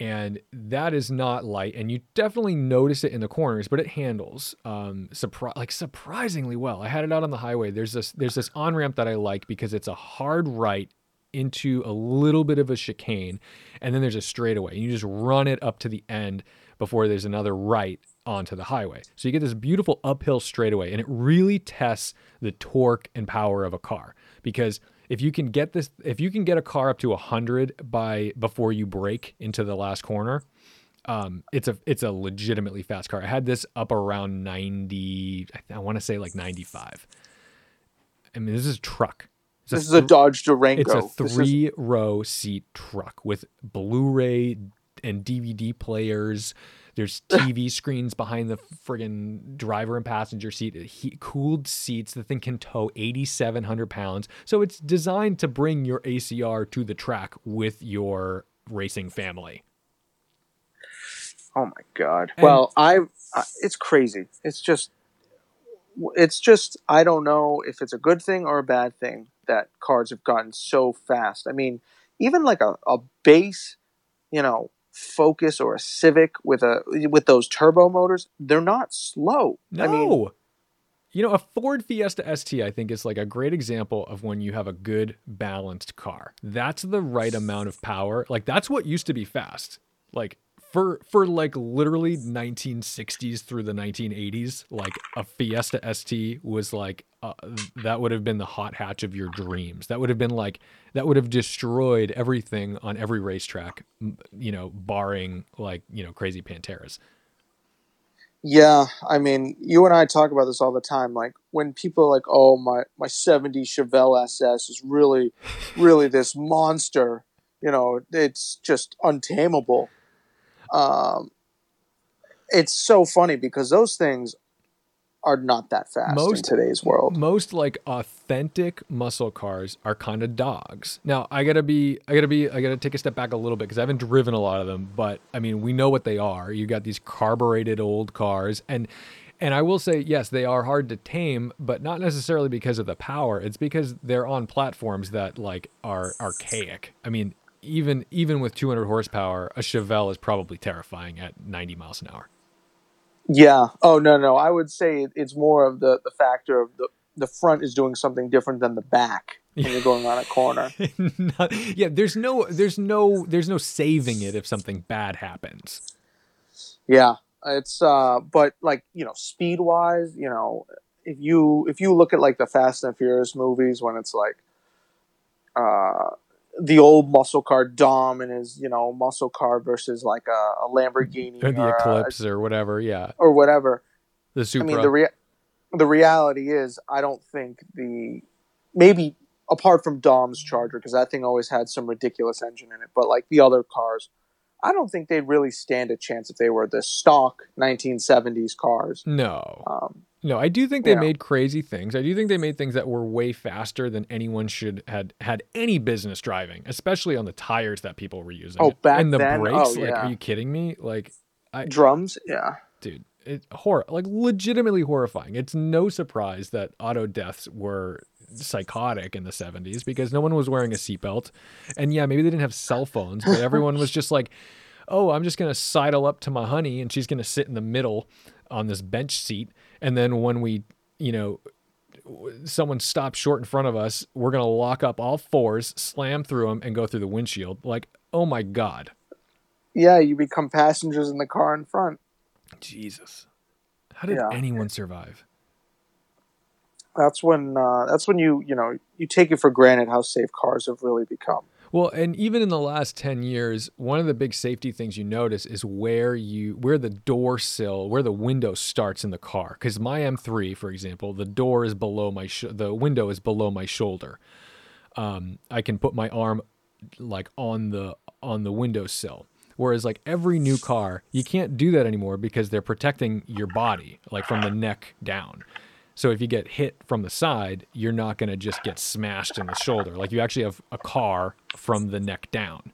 Speaker 1: And that is not light and you definitely notice it in the corners but it handles um surpri- like surprisingly well. I had it out on the highway. There's this there's this on ramp that i like because it's a hard right into a little bit of a chicane and then there's a straightaway. And you just run it up to the end before there's another right onto the highway so you get this beautiful uphill straightaway and it really tests the torque and power of a car because if you can get this if you can get a car up to 100 by before you break into the last corner um, it's a it's a legitimately fast car. I had this up around 90 I, I want to say like 95. I mean this is a truck.
Speaker 2: It's this a th- is a Dodge Durango.
Speaker 1: It's a 3 is- row seat truck with Blu-ray and DVD players there's TV screens behind the friggin' driver and passenger seat, heat, cooled seats. The thing can tow 8,700 pounds. So it's designed to bring your ACR to the track with your racing family.
Speaker 2: Oh my god! And, well, I, I it's crazy. It's just it's just I don't know if it's a good thing or a bad thing that cars have gotten so fast. I mean, even like a, a base, you know, Focus or a Civic with a with those turbo motors, they're not slow.
Speaker 1: No. I mean, you know, a Ford Fiesta ST, I think, is like a great example of when you have a good balanced car. That's the right amount of power. Like that's what used to be fast. Like for for like literally 1960s through the 1980s like a fiesta st was like uh, that would have been the hot hatch of your dreams. That would have been like that would have destroyed everything on every racetrack you know barring like you know crazy panteras.
Speaker 2: Yeah i mean you and i talk about this all the time like when people are like oh my my 70 chevelle ss is really really this monster you know it's just untamable um, it's so funny because those things are not that fast most, in today's world.
Speaker 1: Most like authentic muscle cars are kind of dogs. Now I gotta be, I gotta be, I gotta take a step back a little bit because I haven't driven a lot of them, but I mean we know what they are. You got these carbureted old cars, and and I will say yes, they are hard to tame, but not necessarily because of the power. It's because they're on platforms that like are archaic. I mean, even even with 200 horsepower, a Chevelle is probably terrifying at 90 miles an hour.
Speaker 2: Yeah. Oh no, no. I would say it's more of the the factor of the the front is doing something different than the back when you're going around a corner.
Speaker 1: Not, yeah. There's no there's no there's no saving it if something bad happens.
Speaker 2: Yeah. It's uh, but like you know, speed wise, you know, if you if you look at like the Fast and Furious movies when it's like uh the old muscle car Dom and his you know muscle car versus like a, a Lamborghini
Speaker 1: or the or Eclipse a, or whatever, yeah,
Speaker 2: or whatever.
Speaker 1: The Supra.
Speaker 2: I mean, the rea- the reality is, I don't think the maybe apart from Dom's Charger because that thing always had some ridiculous engine in it, but like the other cars, I don't think they'd really stand a chance if they were the stock 1970s cars.
Speaker 1: No. Um, no, I do think they yeah. made crazy things. I do think they made things that were way faster than anyone should had had any business driving, especially on the tires that people were using.
Speaker 2: Oh, back
Speaker 1: and the
Speaker 2: then?
Speaker 1: Oh, brakes.
Speaker 2: Oh,
Speaker 1: like,
Speaker 2: yeah.
Speaker 1: are you kidding me? Like,
Speaker 2: I, drums. Yeah,
Speaker 1: dude, it horror like legitimately horrifying. It's no surprise that auto deaths were psychotic in the 70s because no one was wearing a seatbelt, and yeah, maybe they didn't have cell phones, but everyone was just like, "Oh, I'm just gonna sidle up to my honey, and she's gonna sit in the middle." on this bench seat and then when we you know, someone stops short in front of us, we're going to lock up all fours, slam through them, and go through the windshield. Like, oh my God.
Speaker 2: Yeah, you become passengers in the car in front.
Speaker 1: Jesus. How did
Speaker 2: Yeah.
Speaker 1: anyone survive?
Speaker 2: That's when uh, that's when you you know you take it for granted how safe cars have really become.
Speaker 1: Well, and even in the last 10 years, one of the big safety things you notice is where you where the door sill, where the window starts in the car. Cuz my M3, for example, the door is below my sh- the window is below my shoulder. Um, I can put my arm like on the on the windowsill. Whereas like every new car, you can't do that anymore because they're protecting your body like from the neck down. So if you get hit from the side, you're not going to just get smashed in the shoulder. Like you actually have a car from the neck down.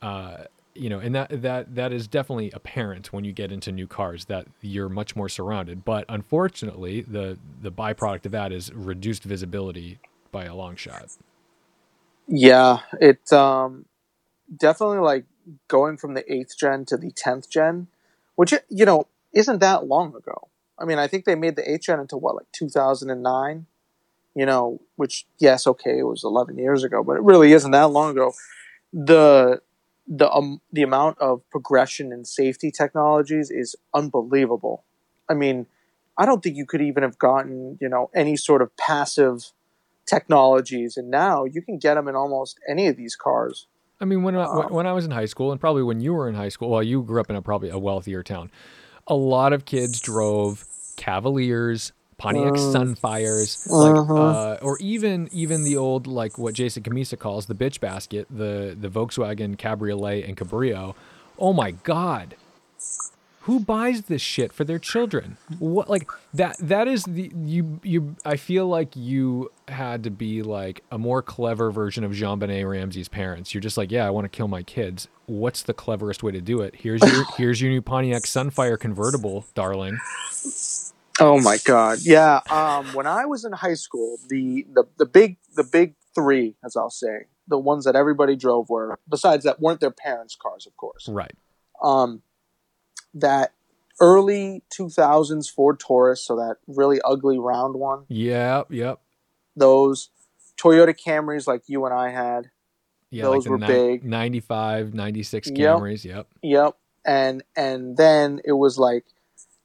Speaker 1: Uh, you know, and that that that is definitely apparent when you get into new cars that you're much more surrounded. But unfortunately, the the byproduct of that is reduced visibility by a long shot.
Speaker 2: Yeah, it um, definitely like going from the eighth gen to the tenth gen, which you know isn't that long ago. I mean, I think they made the gen into what like two thousand and nine. You know, which yes, okay, it was eleven years ago, but it really isn't that long ago. The the um, the amount of progression in safety technologies is unbelievable. I mean, I don't think you could even have gotten you know any sort of passive technologies, and now you can get them in almost any of these cars.
Speaker 1: I mean, when I,
Speaker 2: Um,
Speaker 1: when I was in high school, and probably when you were in high school, well, you grew up in a probably a wealthier town. A lot of kids drove Cavaliers, Pontiac
Speaker 2: Mm.
Speaker 1: Sunfires, like,
Speaker 2: Uh-huh.
Speaker 1: uh, or even even the old like what Jason Cammisa calls the bitch basket, the the Volkswagen Cabriolet and Cabrio. Oh my God, who buys this shit for their children? What like that? That is the you you. I feel like you had to be like a more clever version of JonBenét Ramsey's parents. You're just like, yeah, I want to kill my kids. What's the cleverest way to do it? Here's your here's your new Pontiac Sunfire convertible, darling.
Speaker 2: Oh my god. Yeah. Um, when I was in high school, the, the, the big the big three, as I'll say, the ones that everybody drove were besides that weren't their parents' cars, of course.
Speaker 1: Right.
Speaker 2: Um, that early two thousands Ford Taurus, so that really ugly round one.
Speaker 1: Yep. Yep.
Speaker 2: Those Toyota Camrys like you and I had.
Speaker 1: Yeah.
Speaker 2: Those
Speaker 1: like
Speaker 2: were
Speaker 1: ni-
Speaker 2: big.
Speaker 1: 95, 96 Camrys. Yep.
Speaker 2: Yep. And and then it was like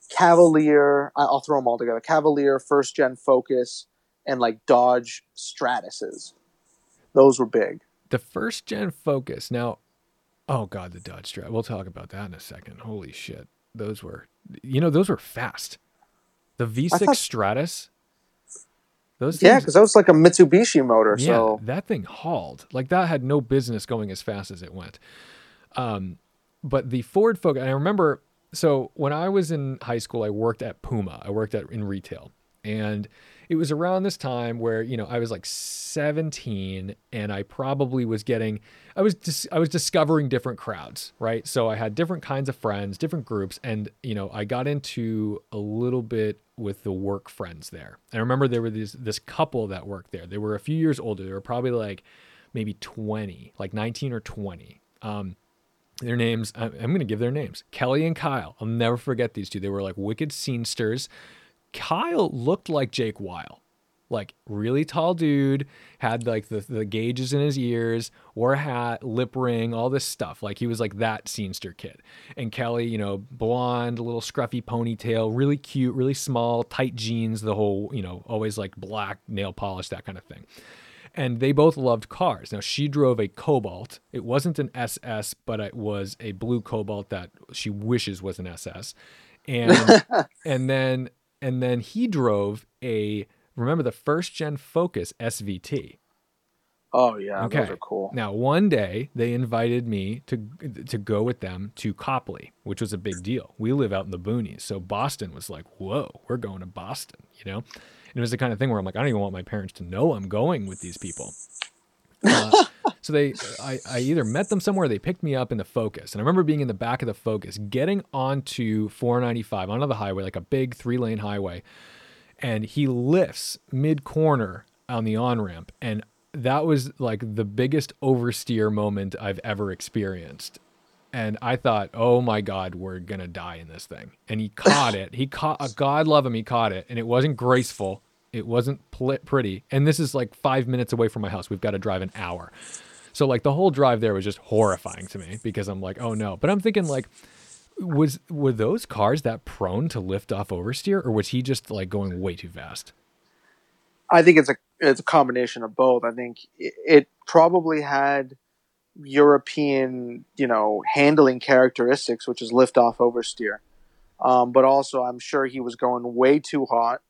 Speaker 2: Cavalier. I'll throw them all together. Cavalier, first gen Focus, and like Dodge Stratuses. Those were big.
Speaker 1: The first gen Focus. Now, oh god, the Dodge Strat. We'll talk about that in a second. Holy shit, those were, you know, those were fast. The V6
Speaker 2: thought-
Speaker 1: Stratus. Those
Speaker 2: Yeah, because that was like a Mitsubishi motor.
Speaker 1: yeah,
Speaker 2: So
Speaker 1: that thing hauled. Like that had no business going as fast as it went. Um, but the Ford Focus, I remember. So when I was in high school, I worked at Puma. I worked at in retail, and it was around this time where you know I was like 17, and I probably was getting. I was dis- I was discovering different crowds, right? So I had different kinds of friends, different groups, and you know I got into a little bit with the work friends there. And I remember there were these this couple that worked there. They were a few years older. They were probably like maybe 20, like 19 or 20. Um, their names, I'm going to give their names Kelly and Kyle. I'll never forget these two. They were like wicked scenesters. Kyle looked like Jake Weil, like really tall dude, had like the, the gauges in his ears, wore a hat, lip ring, all this stuff. Like he was like that scenester kid. And Kelly, you know, blonde, little scruffy ponytail, really cute, really small, tight jeans, the whole, you know, always like black nail polish, that kind of thing and they both loved cars. Now she drove a Cobalt. It wasn't an SS, but it was a blue Cobalt that she wishes was an SS. And and then and then he drove a remember the first gen Focus SVT.
Speaker 2: oh yeah,
Speaker 1: Okay.
Speaker 2: those are cool.
Speaker 1: Now, one day they invited me to to go with them to Copley, which was a big deal. We live out in the boonies, so Boston was like, "Whoa, we're going to Boston," you know. And it was the kind of thing where I'm like, I don't even want my parents to know I'm going with these people. Uh, so they, I, I either met them somewhere, they picked me up in the Focus, and I remember being in the back of the Focus, getting onto 495 onto the highway, like a big three lane highway, and he lifts mid corner on the on ramp, and that was like the biggest oversteer moment I've ever experienced. and I thought, oh my god, we're gonna die in this thing. And he caught it. He caught. God love him. He caught it, and it wasn't graceful. It wasn't pl- pretty. And this is like five minutes away from my house. We've got to drive an hour. So like the whole drive there was just horrifying to me because I'm like, oh no. But I'm thinking like, was were those cars that prone to lift off oversteer, or was he just like going way too fast?
Speaker 2: I think it's a it's a combination of both. I think it, it probably had European, you know, handling characteristics, which is lift off oversteer. Um, but also, I'm sure he was going way too hot,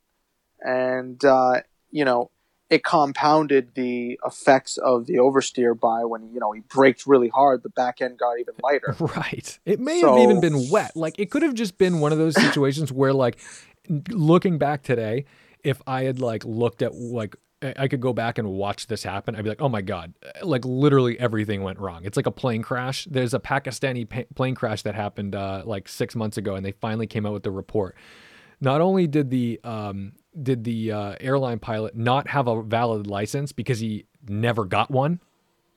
Speaker 2: and uh, you know, it compounded the effects of the oversteer by when you know he braked really hard, the back end got even lighter.
Speaker 1: Right. It may so, have even been wet. Like it could have just been one of those situations where, like, looking back today, if I had like looked at like I could go back and watch this happen. I'd be like, oh my God, like literally everything went wrong. It's like a plane crash. There's a Pakistani pa- plane crash that happened uh, like six months ago, and they finally came out with the report. Not only did the um, did the uh, airline pilot not have a valid license because he never got one.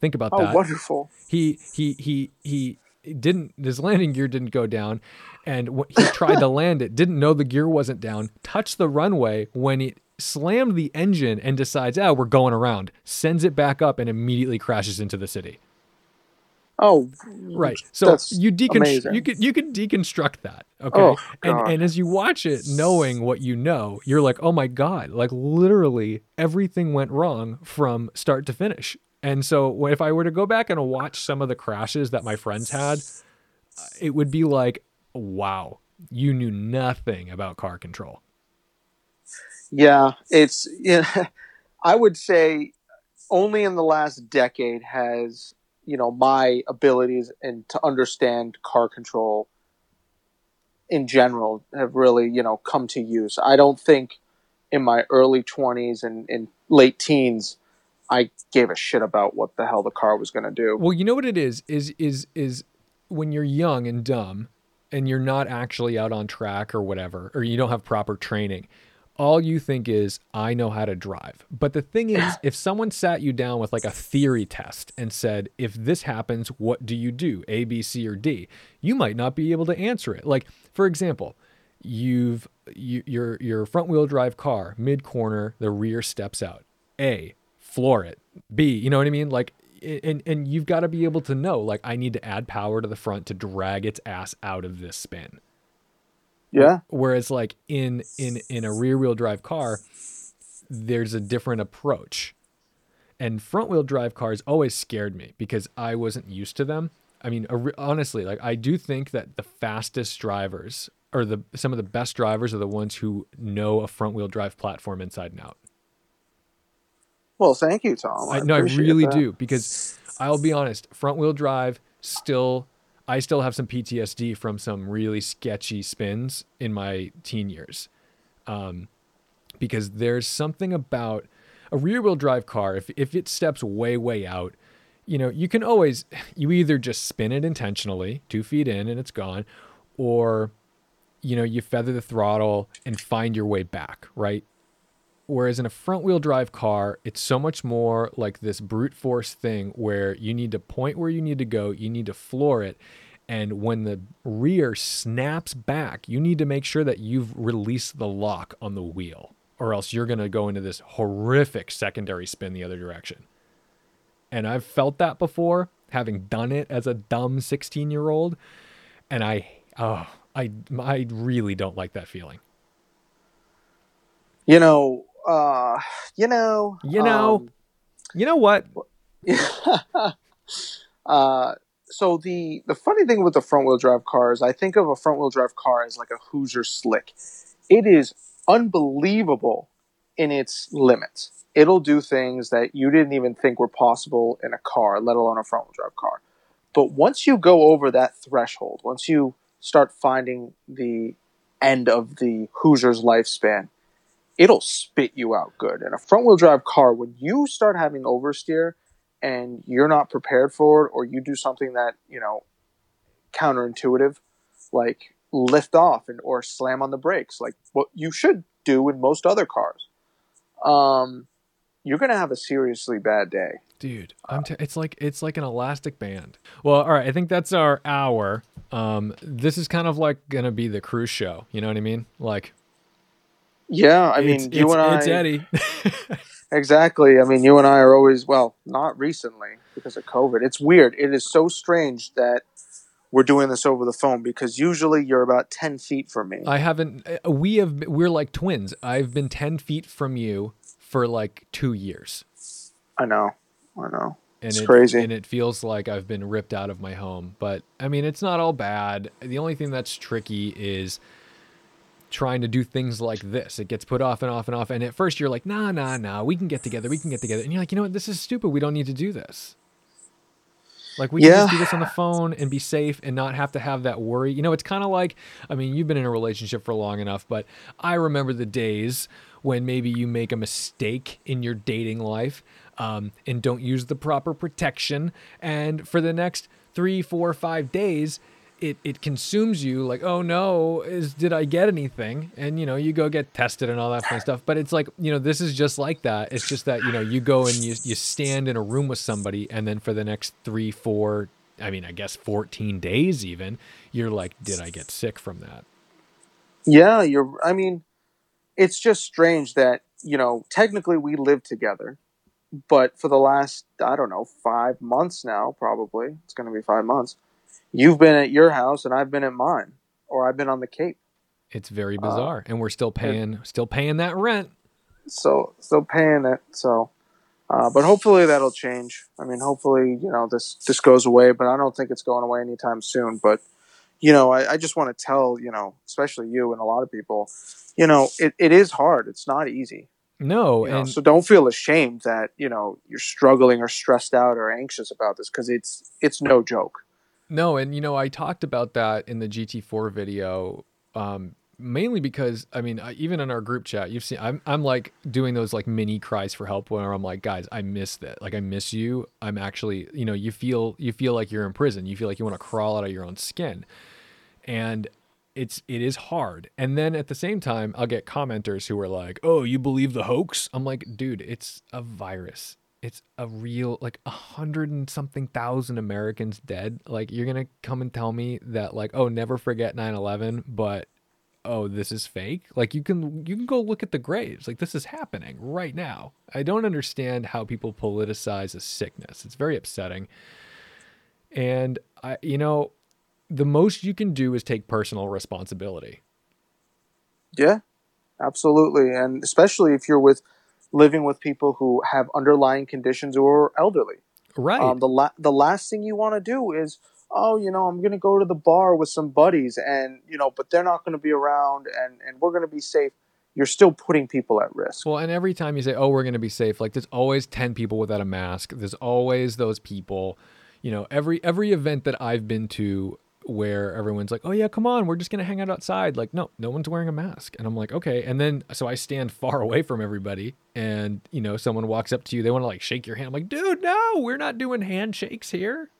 Speaker 1: Think about
Speaker 2: oh,
Speaker 1: that.
Speaker 2: Oh, wonderful.
Speaker 1: He he he he didn't his landing gear didn't go down and he tried to land it didn't know the gear wasn't down touched the runway when it slammed the engine and decides, oh, we're going around, sends it back up and immediately crashes into the city.
Speaker 2: Oh,
Speaker 1: right. So you deconstruct you could you could deconstruct that. Okay. Oh, and and as you watch it, knowing what you know, you're like, oh my God, like literally everything went wrong from start to finish. And so if I were to go back and watch some of the crashes that my friends had, uh, it would be like, wow, you knew nothing about car control.
Speaker 2: Yeah, it's yeah, I would say only in the last decade has you know my abilities and to understand car control in general have really you know come to use. I don't think in my early 20s and, and late teens I gave a shit about what the hell the car was going to do.
Speaker 1: Well, you know what it is is is is when you're young and dumb and you're not actually out on track or whatever or you don't have proper training all you think is, I know how to drive. But the thing is, if someone sat you down with like a theory test and said, if this happens, what do you do? A, B, C, or D? You might not be able to answer it. Like, for example, you've you, your your front wheel drive car mid corner, the rear steps out. A, floor it. B, you know what I mean? Like, and and you've got to be able to know, like, I need to add power to the front to drag its ass out of this spin.
Speaker 2: Yeah.
Speaker 1: Whereas like in in in a rear wheel drive car, there's a different approach. And front wheel drive cars always scared me because I wasn't used to them. I mean, honestly, like I do think that the fastest drivers or the some of the best drivers are the ones who know a front wheel drive platform inside and out.
Speaker 2: Well, thank you, Tom.
Speaker 1: I, I no, I really that. do because I'll be honest, front wheel drive still I still have some PTSD from some really sketchy spins in my teen years. Um, because there's something about a rear wheel drive car, if, if it steps way, way out, you know, you can always, you either just spin it intentionally, two feet in and it's gone, or, you know, you feather the throttle and find your way back, right? Whereas in a front wheel drive car, it's so much more like this brute force thing where you need to point where you need to go, you need to floor it. And when the rear snaps back, you need to make sure that you've released the lock on the wheel, or else you're going to go into this horrific secondary spin the other direction. And I've felt that before, having done it as a dumb 16 year old. And I, oh, I, I really don't like that feeling.
Speaker 2: You know, uh, you know,
Speaker 1: you know, um, you know what?
Speaker 2: uh, so the the funny thing with the front wheel drive cars, I think of a front wheel drive car as like a Hoosier slick. It is unbelievable in its limits. It'll do things that you didn't even think were possible in a car, let alone a front wheel drive car. But once you go over that threshold, once you start finding the end of the Hoosier's lifespan, it'll spit you out good. In a front wheel drive car, when you start having oversteer and you're not prepared for it, or you do something that, you know, counterintuitive, like lift off and or slam on the brakes, like what you should do in most other cars. Um, you're gonna have a seriously bad day.
Speaker 1: Dude, I'm t- it's like it's like an elastic band. Well, all right, I think that's our hour. Um, this is kind of like gonna be the cruise show. You know what I mean? Like,
Speaker 2: Yeah, I mean,
Speaker 1: it's,
Speaker 2: you
Speaker 1: it's,
Speaker 2: and I
Speaker 1: it's Eddie.
Speaker 2: exactly. I mean, you and I are always well, not recently because of COVID. It's weird. It is so strange that we're doing this over the phone because usually you're about ten feet from me.
Speaker 1: I haven't. uh, We have. We're like twins. I've been ten feet from you for like two years.
Speaker 2: I know. I know.
Speaker 1: and
Speaker 2: It's
Speaker 1: it,
Speaker 2: crazy.
Speaker 1: and it feels like I've been ripped out of my home. But I mean, it's not all bad. The only thing that's tricky is trying to do things like this. It gets put off and off and off. And at first, you're like, nah, nah, nah, we can get together. We can get together. And you're like, you know what? This is stupid. We don't need to do this. Like we can just do this on the phone and be safe and not have to have that worry. You know, it's kind of like, I mean, you've been in a relationship for long enough, but I remember the days when maybe you make a mistake in your dating life um, and don't use the proper protection, and for the next three, four, five days, it, it consumes you like oh no is did i get anything and you know you go get tested and all that fun stuff but it's like you know this is just like that it's just that you know you go and you, you stand in a room with somebody and then for the next three four i mean i guess 14 days even you're like did i get sick from that
Speaker 2: Yeah, you're. I mean, it's just strange that you know technically we live together, but for the last I don't know five months now, probably it's going to be five months. You've been at your house and I've been at mine, or I've been on the Cape.
Speaker 1: it's very bizarre and we're still paying still paying that rent
Speaker 2: So still paying it. So, uh, but hopefully that'll change. I mean, hopefully you know this this goes away, but I don't think it's going away anytime soon. But you know, I, I just want to tell you know, especially you and a lot of people, you know, it, it is hard. It's not easy.
Speaker 1: no
Speaker 2: You know,
Speaker 1: and
Speaker 2: so don't feel ashamed that you know you're struggling or stressed out or anxious about this because it's it's no joke.
Speaker 1: No, and you know, I talked about that in the GT4 video, um, mainly because I mean, even in our group chat, you've seen I'm I'm like doing those like mini cries for help where I'm like, guys, I miss that. Like I miss you. I'm actually, you know, you feel you feel like you're in prison. You feel like you want to crawl out of your own skin, and it's it is hard. And then at the same time, I'll get commenters who are like, "Oh, you believe the hoax?" I'm like, dude, it's a virus it's a real like a hundred and something thousand Americans dead. Like you're gonna come and tell me that like oh never forget 9-11, but oh this is fake. Like you can you can go look at the graves. Like this is happening right now. I don't understand how people politicize a sickness. It's very upsetting. And I you know the most you can do is take personal responsibility.
Speaker 2: Yeah, absolutely, and especially if you're with living with people who have underlying conditions or are elderly.
Speaker 1: Right.
Speaker 2: Um, the la- the last thing you want to do is, oh, you know, I'm going to go to the bar with some buddies, and you know, but they're not going to be around, and and we're going to be safe. You're still putting people at risk.
Speaker 1: Well, and every time you say, "Oh, we're going to be safe," like there's always 10 people without a mask. There's always those people, you know, every every event that I've been to where everyone's like, "Oh yeah, come on, we're just to hang out outside." Like, no, no one's wearing a mask. And I'm like, "Okay." And then so I stand far away from everybody and, you know, someone walks up to you, they want to like shake your hand. I'm like, "Dude, no, we're not doing handshakes here."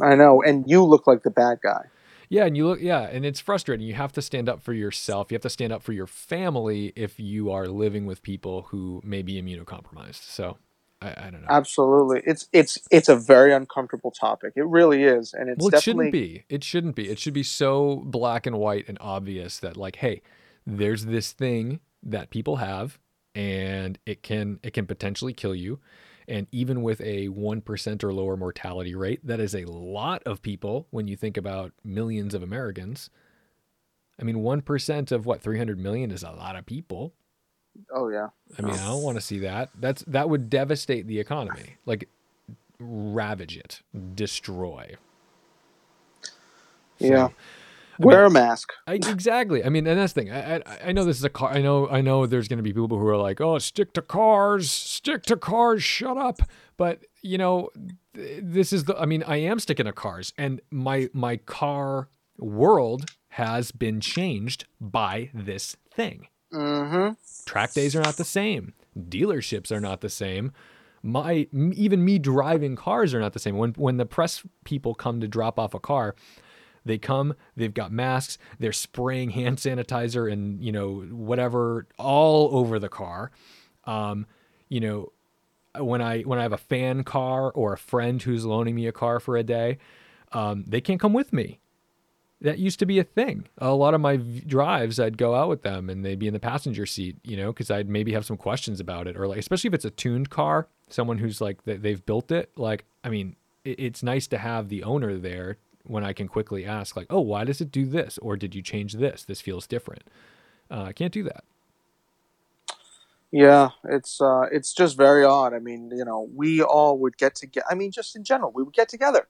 Speaker 2: I know, and you look like the bad guy.
Speaker 1: Yeah, and you look, yeah, and it's frustrating. You have to stand up for yourself. You have to stand up for your family if you are living with people who may be immunocompromised. So, I, I don't know.
Speaker 2: Absolutely, it's it's it's a very uncomfortable topic. It really is, and it's
Speaker 1: well, it shouldn't be. It shouldn't be. It should be so black and white and obvious that, like, hey, there's this thing that people have, and it can it can potentially kill you. And even with a 1% or lower mortality rate, that is a lot of people when you think about millions of Americans. I mean, 1% of what, 300 million is a lot of people.
Speaker 2: Oh yeah,
Speaker 1: I mean, I don't want to see that. That's that would devastate the economy. Like ravage it, destroy.
Speaker 2: yeah.
Speaker 1: So,
Speaker 2: Wear a mask.
Speaker 1: I, exactly. I mean, and that's the thing. I, I I know this is a car. I know I know there's going to be people who are like, "Oh, stick to cars, stick to cars, shut up." But you know, this is the. I mean, I am sticking to cars, and my my car world has been changed by this thing.
Speaker 2: Mm-hmm.
Speaker 1: Track days are not the same. Dealerships are not the same. My even me driving cars are not the same. When when the press people come to drop off a car, they come, they've got masks, they're spraying hand sanitizer and, you know, whatever all over the car. Um, you know, when I when I have a fan car or a friend who's loaning me a car for a day, um, they can't come with me. That used to be a thing. A lot of my drives, I'd go out with them and they'd be in the passenger seat, you know, because I'd maybe have some questions about it, or like, especially if it's a tuned car, someone who's like they- they've built it. Like, I mean, it's nice to have the owner there when I can quickly ask, like, oh, why does it do this, or did you change this? This feels different. Uh, I can't do that.
Speaker 2: Yeah, it's uh, it's just very odd. I mean, you know, we all would get together. I mean, just in general, we would get together.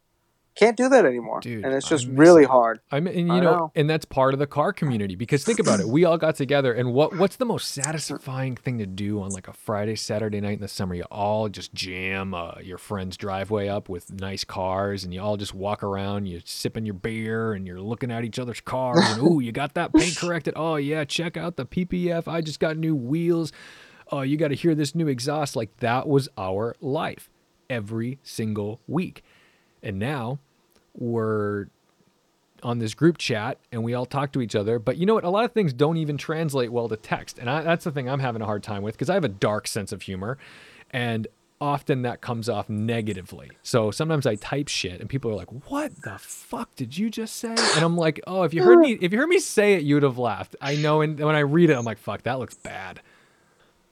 Speaker 2: Can't do that anymore,
Speaker 1: Dude,
Speaker 2: and it's just really
Speaker 1: it.
Speaker 2: hard.
Speaker 1: I mean, and, you know,
Speaker 2: know.
Speaker 1: and that's part of the car community because think about it. We all got together, and what what's the most satisfying thing to do on like a Friday, Saturday night in the summer? You all just jam uh, your friend's driveway up with nice cars, and you all just walk around. You're sipping your beer, and you're looking at each other's cars. And ooh, you got that paint corrected? Oh yeah, check out the PPF. I just got new wheels. Oh, you got to hear this new exhaust. Like that was our life every single week, and now we're on this group chat and we all talk to each other. But you know what? A lot of things don't even translate well to text. And I, that's the thing I'm having a hard time with because I have a dark sense of humor. And often that comes off negatively. So sometimes I type shit and people are like, what the fuck did you just say? And I'm like, oh, if you heard me, if you heard me say it, you'd have laughed. I know. And when I read it, I'm like, fuck, that looks bad.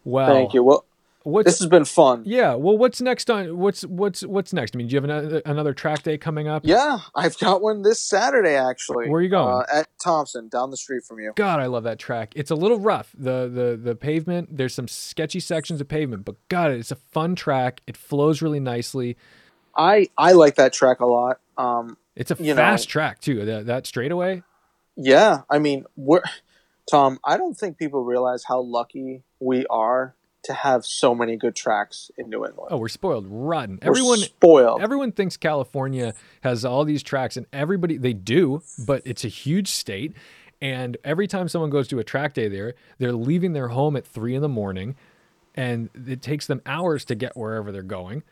Speaker 1: Well,
Speaker 2: Thank you. Well,
Speaker 1: What's,
Speaker 2: this has been fun.
Speaker 1: yeah. Well, what's next on what's, what's, what's next? I mean, do you have another, another track day coming up?
Speaker 2: Yeah, I've got one this Saturday actually.
Speaker 1: Where are you going?
Speaker 2: Uh, at Thompson, down the street from you.
Speaker 1: God, I love that track. It's a little rough. The the the pavement. There's some sketchy sections of pavement, but God, it's a fun track. It flows really nicely.
Speaker 2: I I like that track a lot. Um,
Speaker 1: It's a
Speaker 2: You know-
Speaker 1: fast track too. That that straightaway.
Speaker 2: yeah, I mean, we're Tom. I don't think people realize how lucky we are to have so many good tracks in New England.
Speaker 1: Oh, we're spoiled rotten.
Speaker 2: We're
Speaker 1: Everyone
Speaker 2: spoiled.
Speaker 1: everyone thinks California has all these tracks, and everybody they do, but it's a huge state. And every time someone goes to a track day there, they're leaving their home at three in the morning, and it takes them hours to get wherever they're going.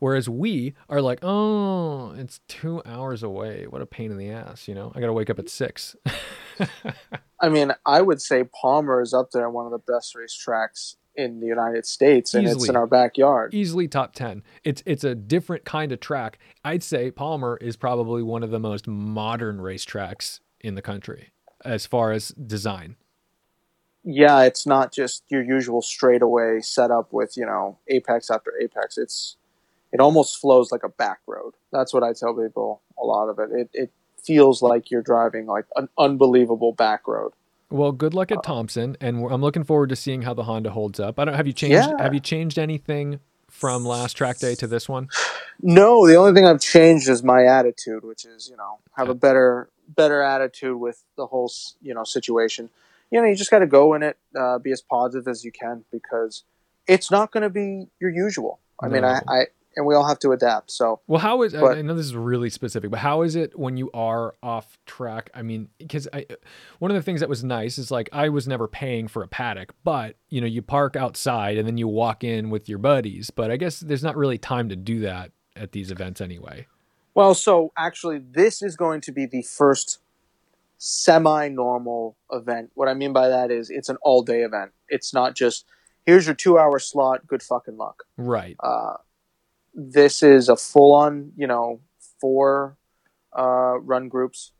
Speaker 1: Whereas we are like, oh, it's two hours away. What a pain in the ass, you know? I got to wake up at six.
Speaker 2: I mean, I would say Palmer is up there, one of the best racetracks in the United States, and it's
Speaker 1: Easily.
Speaker 2: in our backyard.
Speaker 1: Easily top 10. It's it's a different kind of track. I'd say Palmer is probably one of the most modern racetracks in the country as far as design.
Speaker 2: Yeah, it's not just your usual straightaway setup with you know apex after apex. It's it almost flows like a back road. That's what I tell people. A lot of it. It it feels like you're driving like an unbelievable back road.
Speaker 1: Well, good luck at Thompson, and I'm looking forward to seeing how the Honda holds up. I don't have you changed.
Speaker 2: Yeah.
Speaker 1: Have you changed anything from last track day to this one?
Speaker 2: No, the only thing I've changed is my attitude, which is you know have a better better attitude with the whole you know situation. You know, you just got to go in it, uh, be as positive as you can because it's not going to be your usual. I mean, I, I and we all have to adapt. So
Speaker 1: Well, how is I-
Speaker 2: But-
Speaker 1: I know this is really specific, but how is it when you are off track? I mean, because I one of the things that was nice is like I was never paying for a paddock, but you know, you park outside and then you walk in with your buddies. But I guess there's not really time to do that at these events anyway.
Speaker 2: Well, so actually, this is going to be the first semi-normal event. What I mean by that is it's an all-day event. It's not just here's your two-hour slot. Good fucking luck.
Speaker 1: Right.
Speaker 2: Uh, this is a full-on, you know, four uh, run groups,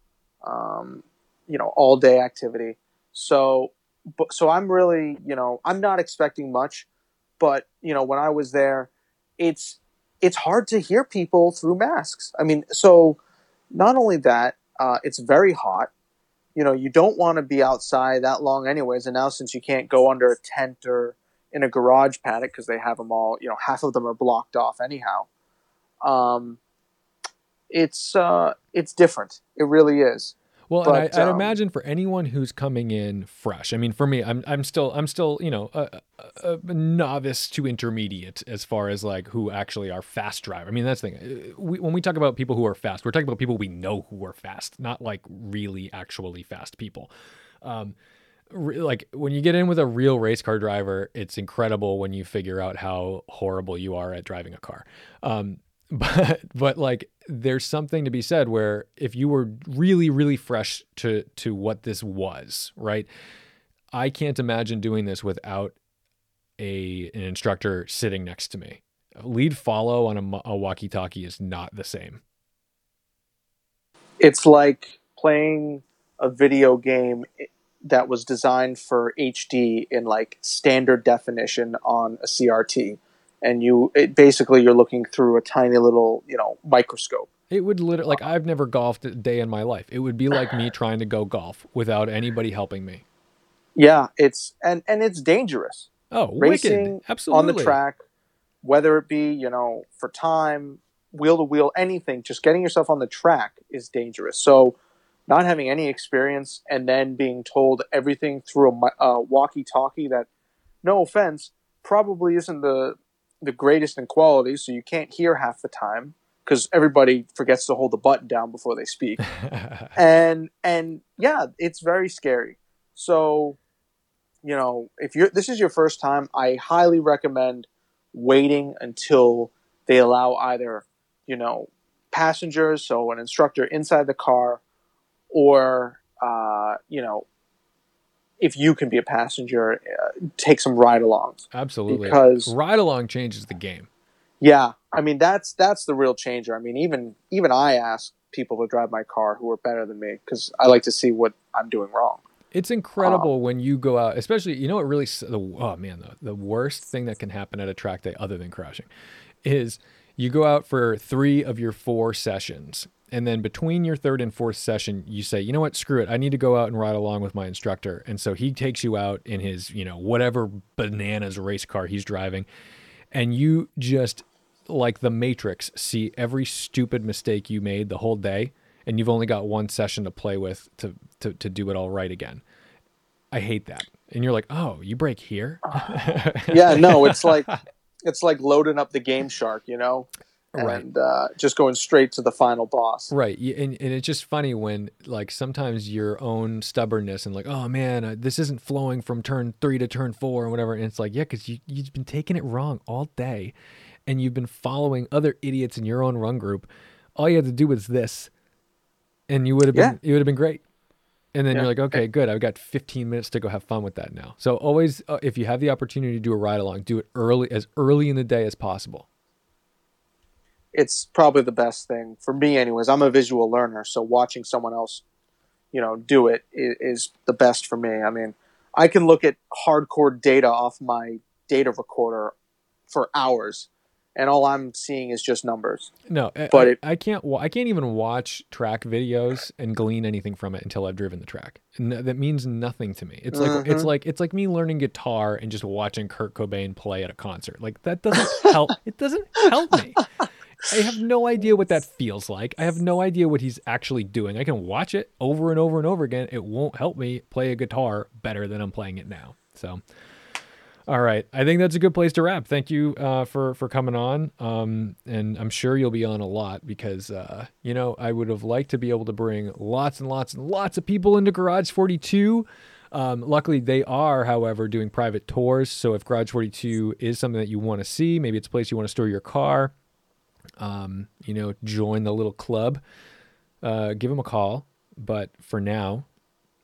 Speaker 2: um, you know, all-day activity. So, but, so I'm really, you know, I'm not expecting much, but you know, when I was there, it's it's hard to hear people through masks. I mean, so not only that, uh, it's very hot. You know, you don't want to be outside that long, anyways. And now, since you can't go under a tent or in a garage paddock because they have them all, you know, half of them are blocked off anyhow. Um, it's uh, it's different. It really is.
Speaker 1: Well, and
Speaker 2: But,
Speaker 1: I, I'd
Speaker 2: um,
Speaker 1: imagine for anyone who's coming in fresh. I mean, for me, I'm I'm still I'm still you know a, a, a novice to intermediate as far as like who actually are fast driver. I mean, that's the thing. Uh, We, when we talk about people who are fast, we're talking about people we know who are fast, not like really actually fast people. Um, like when you get in with a real race car driver, it's incredible when you figure out how horrible you are at driving a car. Um, but but like there's something to be said where if you were really really fresh to to what this was, right? I can't imagine doing this without a an instructor sitting next to me lead follow on a, a walkie-talkie is not the same.
Speaker 2: It's like playing a video game that was designed for HD in like standard definition on a CRT, and you it, basically you're looking through a tiny little you know microscope.
Speaker 1: It would literally like I've never golfed a day in my life. It would be like me trying to go golf without anybody helping me.
Speaker 2: Yeah, it's and and it's dangerous.
Speaker 1: Oh,
Speaker 2: Racing
Speaker 1: wicked! Absolutely
Speaker 2: on the track, whether it be you know for time, wheel to wheel, anything. Just getting yourself on the track is dangerous. So, not having any experience and then being told everything through a, a uh, walkie-talkie that, no offense, probably isn't the the greatest in quality. So you can't hear half the time because everybody forgets to hold the button down before they speak. and and yeah, it's very scary. So, you know, if you're this is your first time, I highly recommend waiting until they allow either, you know, passengers, so an instructor inside the car, or uh, you know, if you can be a passenger, uh, take some ride-alongs.
Speaker 1: Absolutely.
Speaker 2: Because-
Speaker 1: ride along changes the game.
Speaker 2: Yeah, I mean that's that's the real changer. I mean, even even I ask people to drive my car who are better than me because I like to see what I'm doing wrong.
Speaker 1: It's incredible when you go out, especially you know what really the oh man the, the worst thing that can happen at a track day other than crashing is you go out for 3 of your 4 sessions and then between your third and fourth session you say, "You know what? Screw it. I need to go out and ride along with my instructor." And so he takes you out in his, you know, whatever bananas race car he's driving and you just like the matrix see every stupid mistake you made the whole day and you've only got one session to play with to to, to do it all right again i hate that and you're like oh you break here
Speaker 2: Yeah, no, it's like it's like loading up the Game Shark, you know,
Speaker 1: Right.
Speaker 2: and uh, just going straight to the final boss.
Speaker 1: right and, and it's just funny when like sometimes your own stubbornness and like oh man uh, this isn't flowing from turn three to turn four and whatever and it's like yeah because you, you've been taking it wrong all day and you've been following other idiots in your own run group all you had to do was this and you would have been you would have been great and then
Speaker 2: Yeah.
Speaker 1: you're like okay good i've got 15 minutes to go have fun with that now so always uh, if you have the opportunity to do a ride along do it early as early in the day as possible
Speaker 2: It's probably the best thing for me, anyways. I'm a visual learner, so watching someone else, you know, do it is, is the best for me. I mean, I can look at hardcore data off my data recorder for hours, and all I'm seeing is just numbers.
Speaker 1: No, I-
Speaker 2: But
Speaker 1: I,
Speaker 2: it-
Speaker 1: I can't. I can't even watch track videos and glean anything from it until I've driven the track. And that means nothing to me. It's like it's
Speaker 2: Mhm.
Speaker 1: like it's like me learning guitar and just watching Kurt Cobain play at a concert. Like that doesn't help. It doesn't help me. I have no idea what that feels like. I have no idea what he's actually doing. I can watch it over and over and over again. It won't help me play a guitar better than I'm playing it now. So. All right, I think that's a good place to wrap. Thank you uh, for for coming on, um, and I'm sure you'll be on a lot because uh, you know I would have liked to be able to bring lots and lots and lots of people into Garage 42. Um, luckily, they are, however, doing private tours. So if Garage 42 is something that you want to see, maybe it's a place you want to store your car, um, you know, join the little club. Uh, give them a call. But for now,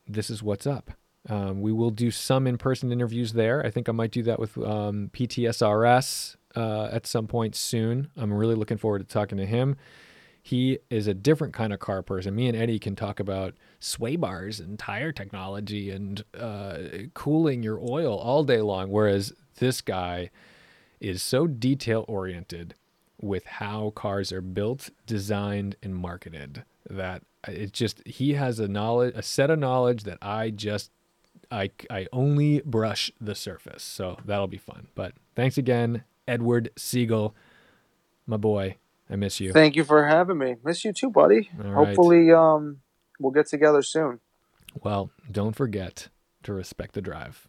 Speaker 1: this is what's up. Um, we will do some in-person interviews there. I think I might do that with um, PTSRS uh, at some point soon. I'm really looking forward to talking to him. He is a different kind of car person. Me and Eddie can talk about sway bars and tire technology and uh, cooling your oil all day long, whereas this guy is so detail oriented with how cars are built, designed, and marketed that it just he has a knowledge, a set of knowledge that I just I I only brush the surface. So that'll be fun. But thanks again, Edward Siegel, my boy. I miss you.
Speaker 2: Thank you for having me. Miss you too, buddy.
Speaker 1: Right.
Speaker 2: Hopefully, um, we'll get together soon.
Speaker 1: Well, don't forget to respect the drive.